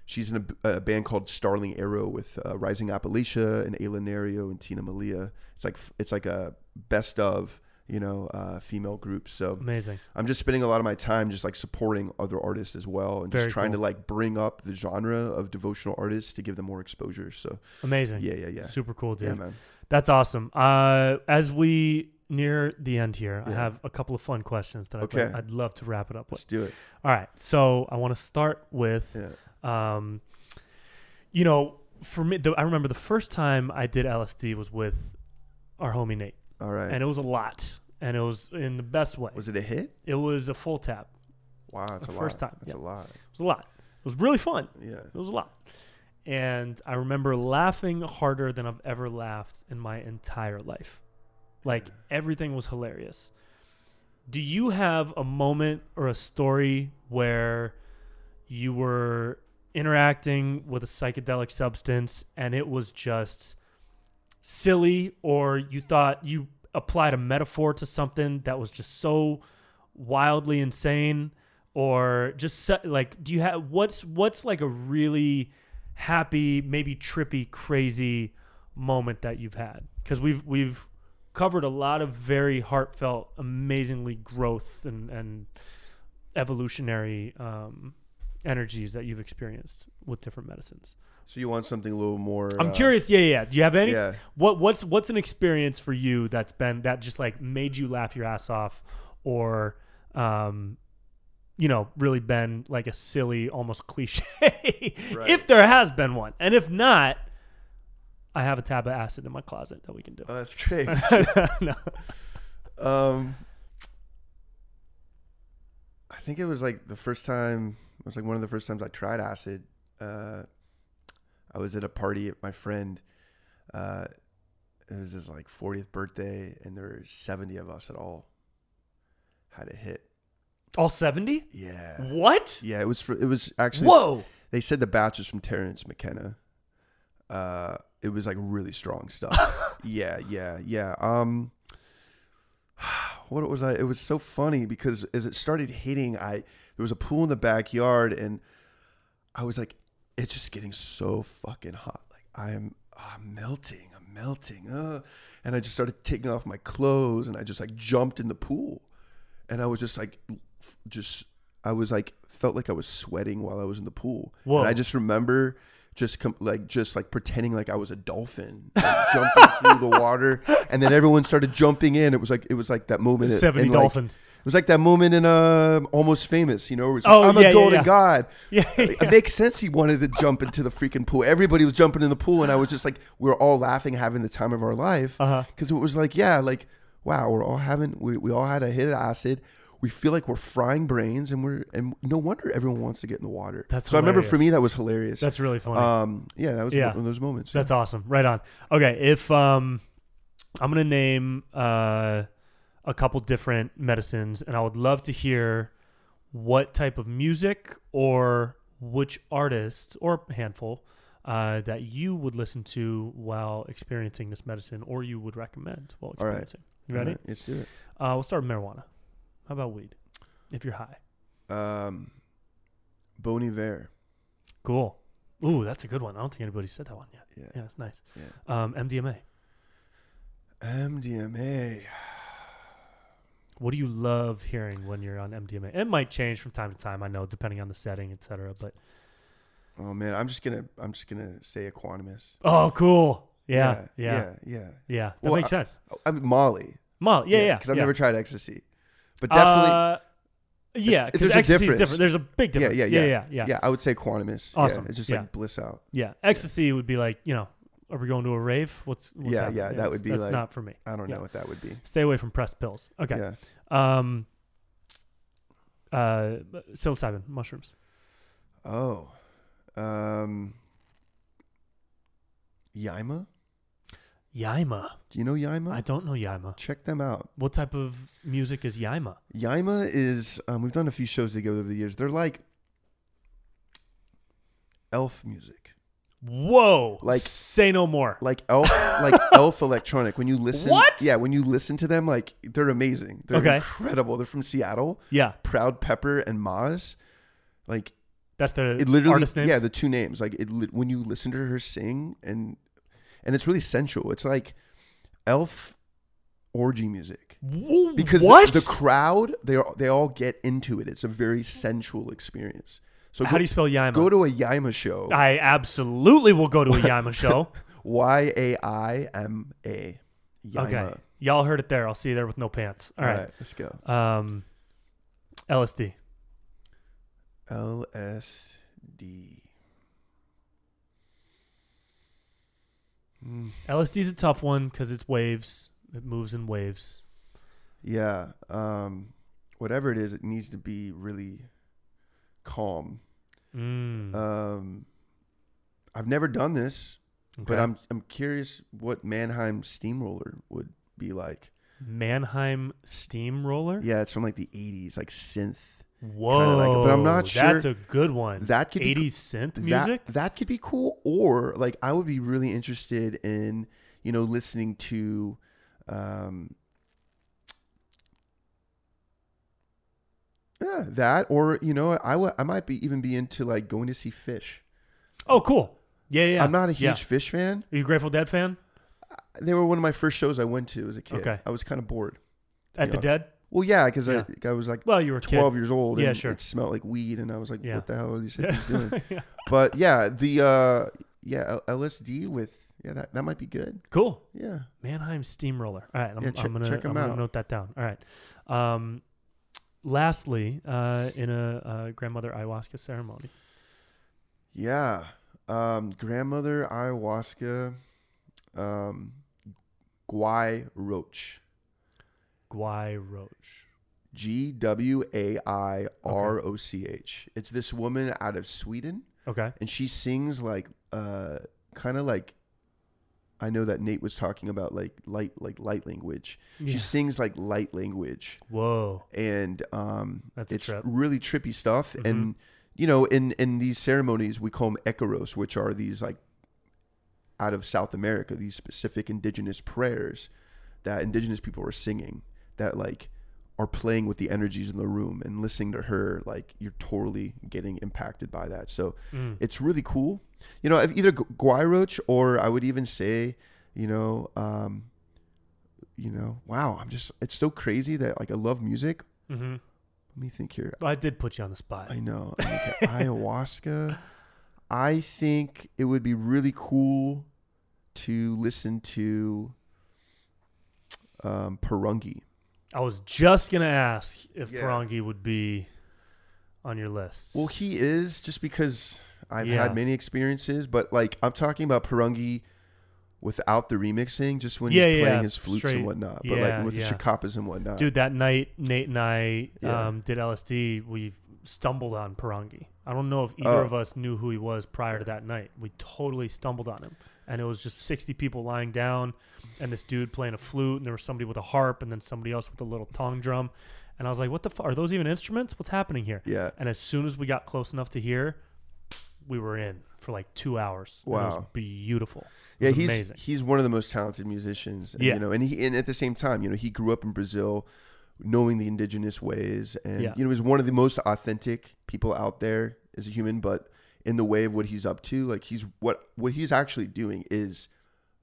she's in a, a band called Starling Arrow with uh, Rising Appalachia and Ayla Nereo and Tina Malia. It's like it's like a best of you know uh, female groups. So
Amazing.
I'm just spending a lot of my time just like supporting other artists as well and
Very
just trying
cool.
to like bring up the genre of devotional artists to give them more exposure. So
Amazing.
yeah, yeah, yeah,
Super cool, dude.
yeah, man.
That's awesome. Uh, as we near the end here, I have a couple of fun questions that I'd, I'd love to wrap it up with.
Let's do it.
All right. So I want to start with,
Yeah.
um, you know, for me, the, I remember the first time I did LSD was with our homie Nate,
All right.
and it was a lot, and it was in the best way.
was it a hit?
It was a full tap.
Wow, that's
The
lot.
first time,
That's
yeah.
a lot.
It was a lot. It was really fun.
Yeah.
It was a lot. And I remember laughing harder than I've ever laughed in my entire life. Like everything was hilarious. Do you have a moment or a story where you were interacting with a psychedelic substance and it was just silly or you thought you applied a metaphor to something that was just so wildly insane or just like do you have what's what's like a really happy maybe trippy crazy moment that you've had? Because we've we've covered a lot of very heartfelt amazingly growth and and evolutionary um energies that you've experienced with different medicines
So you want something a little more?
i'm
uh,
curious yeah yeah yeah. do you have any
Yeah.
what what's what's an experience for you that's been that just like made you laugh your ass off or um you know really been like a silly almost cliche if there has been one and if not i have a tab of acid in my closet that we can do
Oh, that's great.
no.
um, I think it was like the first time. It was like one of the first times I tried acid. Uh, I was at a party at my friend. Uh, it was his like 40th birthday, and there were 70 of us at all had a hit.
all 70
Yeah,
what
yeah. It was for. It was actually.
whoa
They said the batch was from Terence McKenna. Uh, it was like really strong stuff. yeah, yeah, yeah. Um, what was I? It was so funny because as it started hitting, I there was a pool in the backyard, and I was like, it's just getting so fucking hot. Like I am, I'm melting. I'm melting. Uh, and I just started taking off my clothes, and I just like jumped in the pool, and I was just like, just I was like felt like I was sweating while I was in the pool.
Whoa.
And I just remember just com- like just like pretending like I was a dolphin, like, jumping through the water, and then everyone started jumping in. It was like it was like that moment. in-
70
in, like-
dolphins
it was like that moment in uh, Almost Famous, you know, where it's like,
Oh,
I'm
yeah, yeah,
a golden
yeah.
god.
yeah,
It makes sense he wanted to jump into the freaking pool. Everybody was jumping in the pool, and I was just like, we are all laughing, having the time of our life.
Uh-huh.
Because it was like, yeah, like, wow, we're all having, we, we all had a hit of acid. We feel like we're frying brains, and we're, and no wonder everyone wants to get in the water.
That's
so I remember for me, that was hilarious.
that's really funny
um, yeah, that was
Yeah.
one of those moments.
That's awesome. Right on. Okay, if um I'm going to name uh a couple different medicines and I would love to hear what type of music or which artist or handful uh, that you would listen to while experiencing this medicine or you would recommend while
All right.
experiencing. You ready?
All right, let's do it.
Uh, we'll start with marijuana. How about weed? If you're high.
Um, Bon Iver.
Cool. Ooh, that's a good one. I don't think anybody said that one yet.
Yeah.
Yeah, it's nice.
Yeah.
Um, MDMA.
MDMA.
What do you love hearing when you're on MDMA? It might change from time to time, I know, depending on the setting, etc. But
Oh man, I'm just gonna I'm just gonna say Equanimous.
oh, cool. Yeah, yeah,
yeah,
yeah.
yeah. yeah.
That
Well,
makes sense.
I mean Molly.
Molly, yeah, yeah.
Because I've
yeah.
never tried ecstasy, but definitely,
Uh, yeah, because ecstasy is different. There's a big
yeah,
difference.
yeah,
yeah,
yeah,
yeah, yeah.
yeah. I would say Equanimous.
Awesome.
Yeah, it's just
Yeah.
like bliss out.
Yeah. Ecstasy would be like, you know, are we going to a rave? What's, what's
Yeah,
happening?
yeah, that would be
that's
like-
not for me.
I don't
Yeah.
know what that would be.
Stay away from pressed pills. Okay.
Yeah.
Um, uh, psilocybin mushrooms.
Oh. Um. Yaima.
Yaima.
Do you know Yaima?
I don't know Yaima.
Check them out.
What type of music is Yaima?
Yaima is um, we've done a few shows together over the years. They're like elf music.
Whoa!
Like-
say no more.
like elf like elf electronic when you listen
What?
yeah when you listen to them like they're amazing they're
Okay.
incredible they're from seattle
Yeah,
proud pepper and maz like
that's the
it literally
artist names.
yeah the two names like it when you listen to her sing and and it's really sensual it's like elf orgy music because the-
what?
The, crowd they are, they all get into it it's a very sensual experience so
How
go,
do you spell Yaima?
go to a yaima show
I absolutely will go to a Yaima show.
y-a-i-m-a yaima
Okay, y'all heard it there. I'll see you there with no pants. All right.
let's go
Um, LSD.
LSD. Mm,
LSD is a tough one because it's waves. It moves in waves.
yeah. Um, whatever it is, it needs to be really calm.
Mm.
Um, I've never done this, but. I'm I'm curious what Mannheim Steamroller would be like.
Mannheim Steamroller.
Yeah, it's from like the '80s, like synth.
Whoa,
like but I'm not sure.
That's a good one.
That could be
80s synth
that,
music.
That could be cool. Or like I would be really interested in, you know, listening to um Yeah, that or you know, I wa- I might be even be into like going to see Phish.
Oh, cool. Yeah, yeah.
I'm not a huge
Yeah.
Phish fan.
Are you a Grateful Dead fan?
They were one of my first shows I went to as a kid.
Okay.
I was kind of bored.
At the
Yeah.
Dead?
Well, yeah, because
Yeah.
I, I was like
Well, you were a kid.
12 years old and
Yeah, sure.
it smelled like weed and I was like,
Yeah.
what the hell are these hippies doing?
yeah.
But yeah, the uh yeah, LSD with yeah, that, that might be good.
Cool.
Yeah.
Mannheim Steamroller. All right, I'm,
Yeah, check-
I'm gonna,
check 'em
I'm
out.
note that down. All right. Um, lastly, uh, in a uh, grandmother ayahuasca ceremony,
Yeah. Um grandmother ayahuasca um Guai Roach.
Guai Roach.
G W A I R O C H. It's this woman out of Sweden
Okay.
and she sings like uh kind of like I know that Nate was talking about like light like light language.
Yeah.
She sings like light language
Whoa.
and um
That's
it's
trip.
really trippy stuff
Mhm.
and you know in in these ceremonies we call them icaros which are these like out of South America these specific indigenous prayers that indigenous people are singing that like are playing with the energies in the room and listening to her like you're totally getting impacted by that so
Mm.
it's really cool. You know, either Gu- Guayroach or I would even say, you know, um, you know, wow, I'm just it's so crazy that like I love music.
Mm-hmm.
Let me think here.
I did put you on the spot.
I know. Okay, ayahuasca. I think it would be really cool to listen to um Porangui.
I was just gonna ask if
Yeah.
Porangui would be on your list.
Well, he is just because I've
Yeah.
had many experiences, but like I'm talking about Porangui without the remixing, just when
Yeah,
he's
yeah,
playing his flutes
straight-
and whatnot, but like with the chacapas and whatnot.
Dude, that night Nate and I um, did LSD. We stumbled on Porangui. I don't know if either
Oh.
of us knew who he was prior to that night. We totally stumbled on him, and it was just sixty people lying down, and this dude playing a flute, and there was somebody with a harp, and then somebody else with a little tongue drum, and I was like, "What the? F- are those even instruments? What's happening here?"
yeah,
And as soon as we got close enough to hear, we were in for like two hours. and It was
Wow.
beautiful. It
yeah,
was
he's
amazing.
he's one of the most talented musicians. And,
Yeah.
you know, and he and at the same time, you know, he grew up in Brazil, knowing the indigenous ways, and
Yeah.
you know, he's one of the most authentic people out there as a human. But in the way of what he's up to, like he's what what he's actually doing is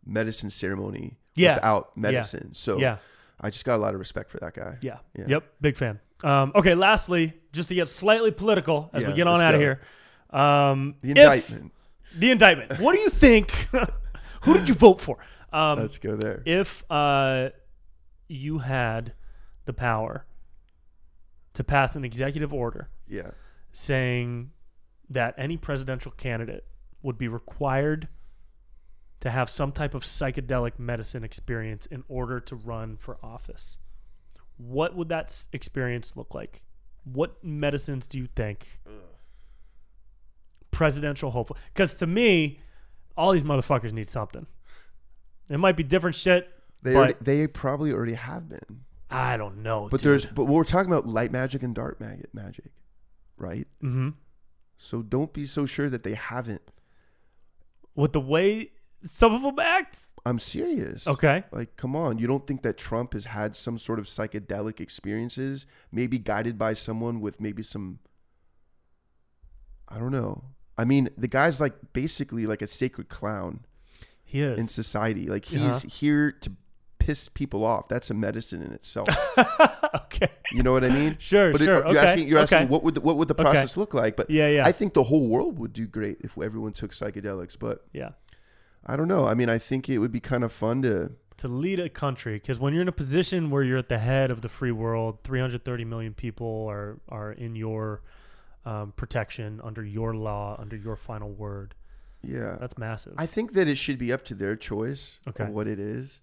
medicine ceremony
Yeah.
without medicine. So
yeah.
I just got a lot of respect for that guy.
Yeah.
Yeah.
Yep. Big fan. Um, okay. Lastly, just to get slightly political as we get on out of here. Um,
The
if-
indictment.
the indictment. What do you think? Who did you vote for? Um,
Let's go there.
if uh, you had the power to pass an executive order
Yeah.
saying that any presidential candidate would be required to have some type of psychedelic medicine experience in order to run for office. What would that experience look like? What medicines do you think presidential hopeful? Because to me, all these motherfuckers need something. It might be different shit.
They already, they probably already have been.
I don't know.
But there's but we're talking about light magic and dark magic magic, right?
hmm
So don't be so sure that they haven't.
with the way some of them act.
I'm serious.
Okay.
Like, come on. You don't think that Trump has had some sort of psychedelic experiences, maybe guided by someone with maybe some. I don't know. I mean, the guy's like basically like a sacred clown
He is.
in society. Like, he's
Uh-huh.
here to piss people off. That's a medicine in itself.
okay.
You know what I mean?
Sure,
But it-
sure.
you're
okay.
asking, you're
okay.
asking what would the, what would the
Okay.
process look like? But
yeah, yeah.
I think the whole world would do great if everyone took psychedelics. But
yeah.
I don't know. I mean, I think it would be kind of fun to.
To lead a country, because when you're in a position where you're at the head of the free world, 330 million people are are in your um, protection, under your law, under your final word.
Yeah,
That's massive.
I think that it should be up to their choice
Okay.
of what it is,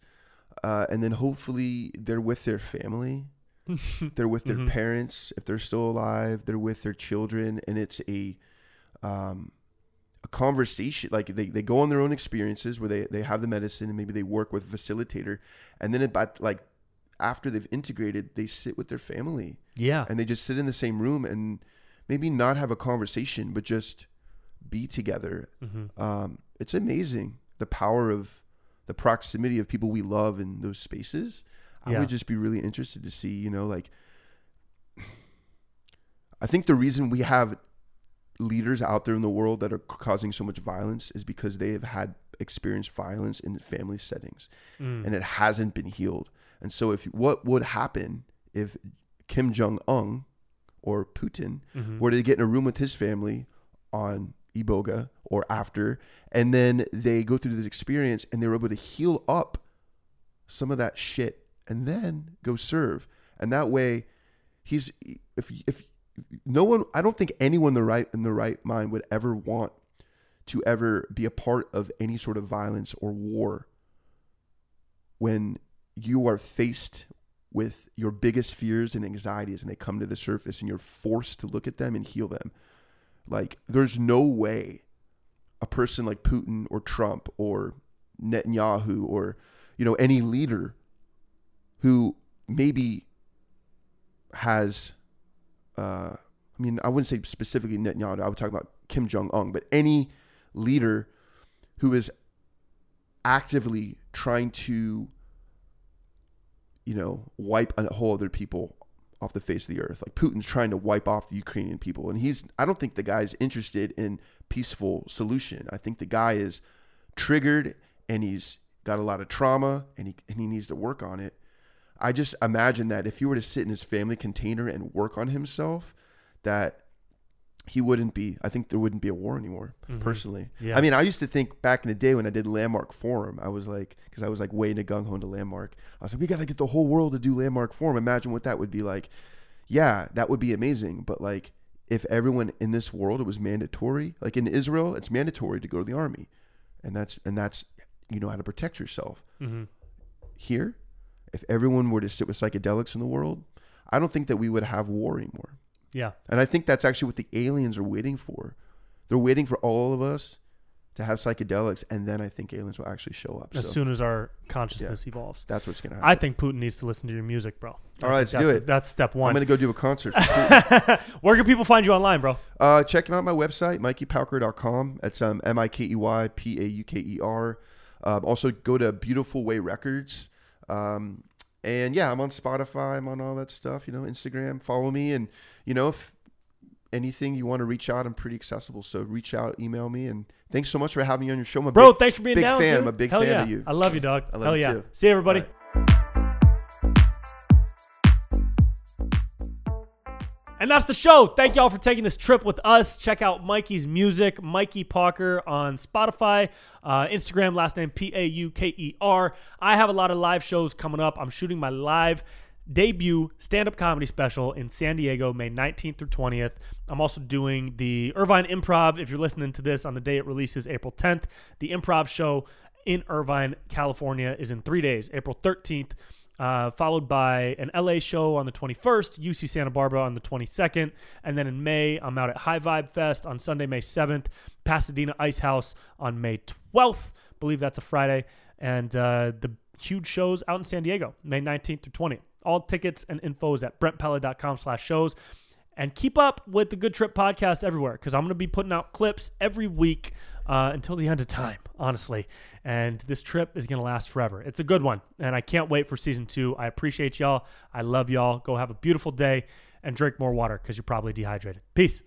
uh, and then hopefully they're with their family, they're with their
Mhm.
parents if they're still alive, they're with their children, and it's a um, a conversation. Like they, they go on their own experiences where they, they have the medicine and maybe they work with a facilitator, and then about like after they've integrated, they sit with their family
Yeah.
and they just sit in the same room and maybe not have a conversation, but just be together.
Mm-hmm.
Um, it's amazing the power of the proximity of people we love in those spaces. I
Yeah.
would just be really interested to see, you know, like I think the reason we have leaders out there in the world that are causing so much violence is because they have had experienced violence in family settings
Mm.
and it hasn't been healed. And so if what would happen if Kim Jong Un or Putin
Mhm.
were to get in a room with his family on Iboga or after, and then they go through this experience and they're able to heal up some of that shit and then go serve. And that way he's if if no one I don't think anyone in the right in the right mind would ever want to ever be a part of any sort of violence or war when you are faced with your biggest fears and anxieties and they come to the surface and you're forced to look at them and heal them. Like there's no way a person like Putin or Trump or Netanyahu or you know any leader who maybe has uh I mean I wouldn't say specifically Netanyahu I would talk about Kim Jong Un but any leader who is actively trying to you know wipe a whole other people off the face of the earth. Like Putin's trying to wipe off the Ukrainian people and he's I don't think the guy's interested in peaceful solution. I think the guy is triggered and he's got a lot of trauma and he and he needs to work on it I just imagine that if he were to sit in his family container and work on himself that he wouldn't be I think there wouldn't be a war anymore
Mhm.
personally
Yeah.
I mean, I used to think back in the day when I did Landmark Forum, I was like, because I was like way into gung ho into Landmark. I was like, we got to get the whole world to do Landmark Forum. Imagine what that would be like. Yeah, that would be amazing. But like, if everyone in this world it was mandatory, like in Israel, it's mandatory to go to the army, and that's and that's you know how to protect yourself.
Mhm.
Here, if everyone were to sit with psychedelics in the world, I don't think that we would have war anymore.
Yeah.
And I think that's actually what the aliens are waiting for. They're waiting for all of us to have psychedelics, and then I think aliens will actually show up.
As
so
soon as our consciousness evolves.
that's what's gonna happen.
I think Putin needs to listen to your music, bro.
All right, let's do it.
That's step one.
I'm gonna go do a concert. For Putin.
Where can people find you online, bro?
uh, check out my website, MikeyPauker.com. It's um, M I K E Y P A U K E R. Um, also, go to Beautiful Way Records. Um, and yeah, I'm on Spotify. I'm on all that stuff. You know, Instagram. Follow me, and you know, if anything you want to reach out, I'm pretty accessible. So reach out, email me, and thanks so much for having me on your show, my
Bro,
big-
thanks for being
big
down.
fan.
dude.
I'm a big
Hell
fan
yeah.
of you.
I love you, dog.
I love
Hell
you
yeah.
too.
See you, everybody. And that's the show. Thank y'all for taking this trip with us. Check out Mikey's music, Mikey Pauker on Spotify, uh, Instagram, last name P A U K E R. I have a lot of live shows coming up. I'm shooting my live debut stand up comedy special in San Diego, May 19th through 20th. I'm also doing the Irvine Improv. If you're listening to this on the day it releases, April 10th, the improv show in Irvine, California is in three days, April 13th uh, followed by an LA show on the 21st, UC Santa Barbara on the 22nd, and then in May, I'm out at High Vibe Fest on Sunday, May 7th, Pasadena Ice House on May 12th. believe that's a Friday, and uh, the huge shows out in San Diego, May 19th through 20th. All tickets and info is at brentpella.com slash shows. And keep up with the Good Trip podcast everywhere because I'm going to be putting out clips every week uh, until the end of time, honestly. And this trip is going to last forever. It's a good one. And I can't wait for season two. I appreciate y'all. I love y'all. Go have a beautiful day and drink more water because you're probably dehydrated. Peace.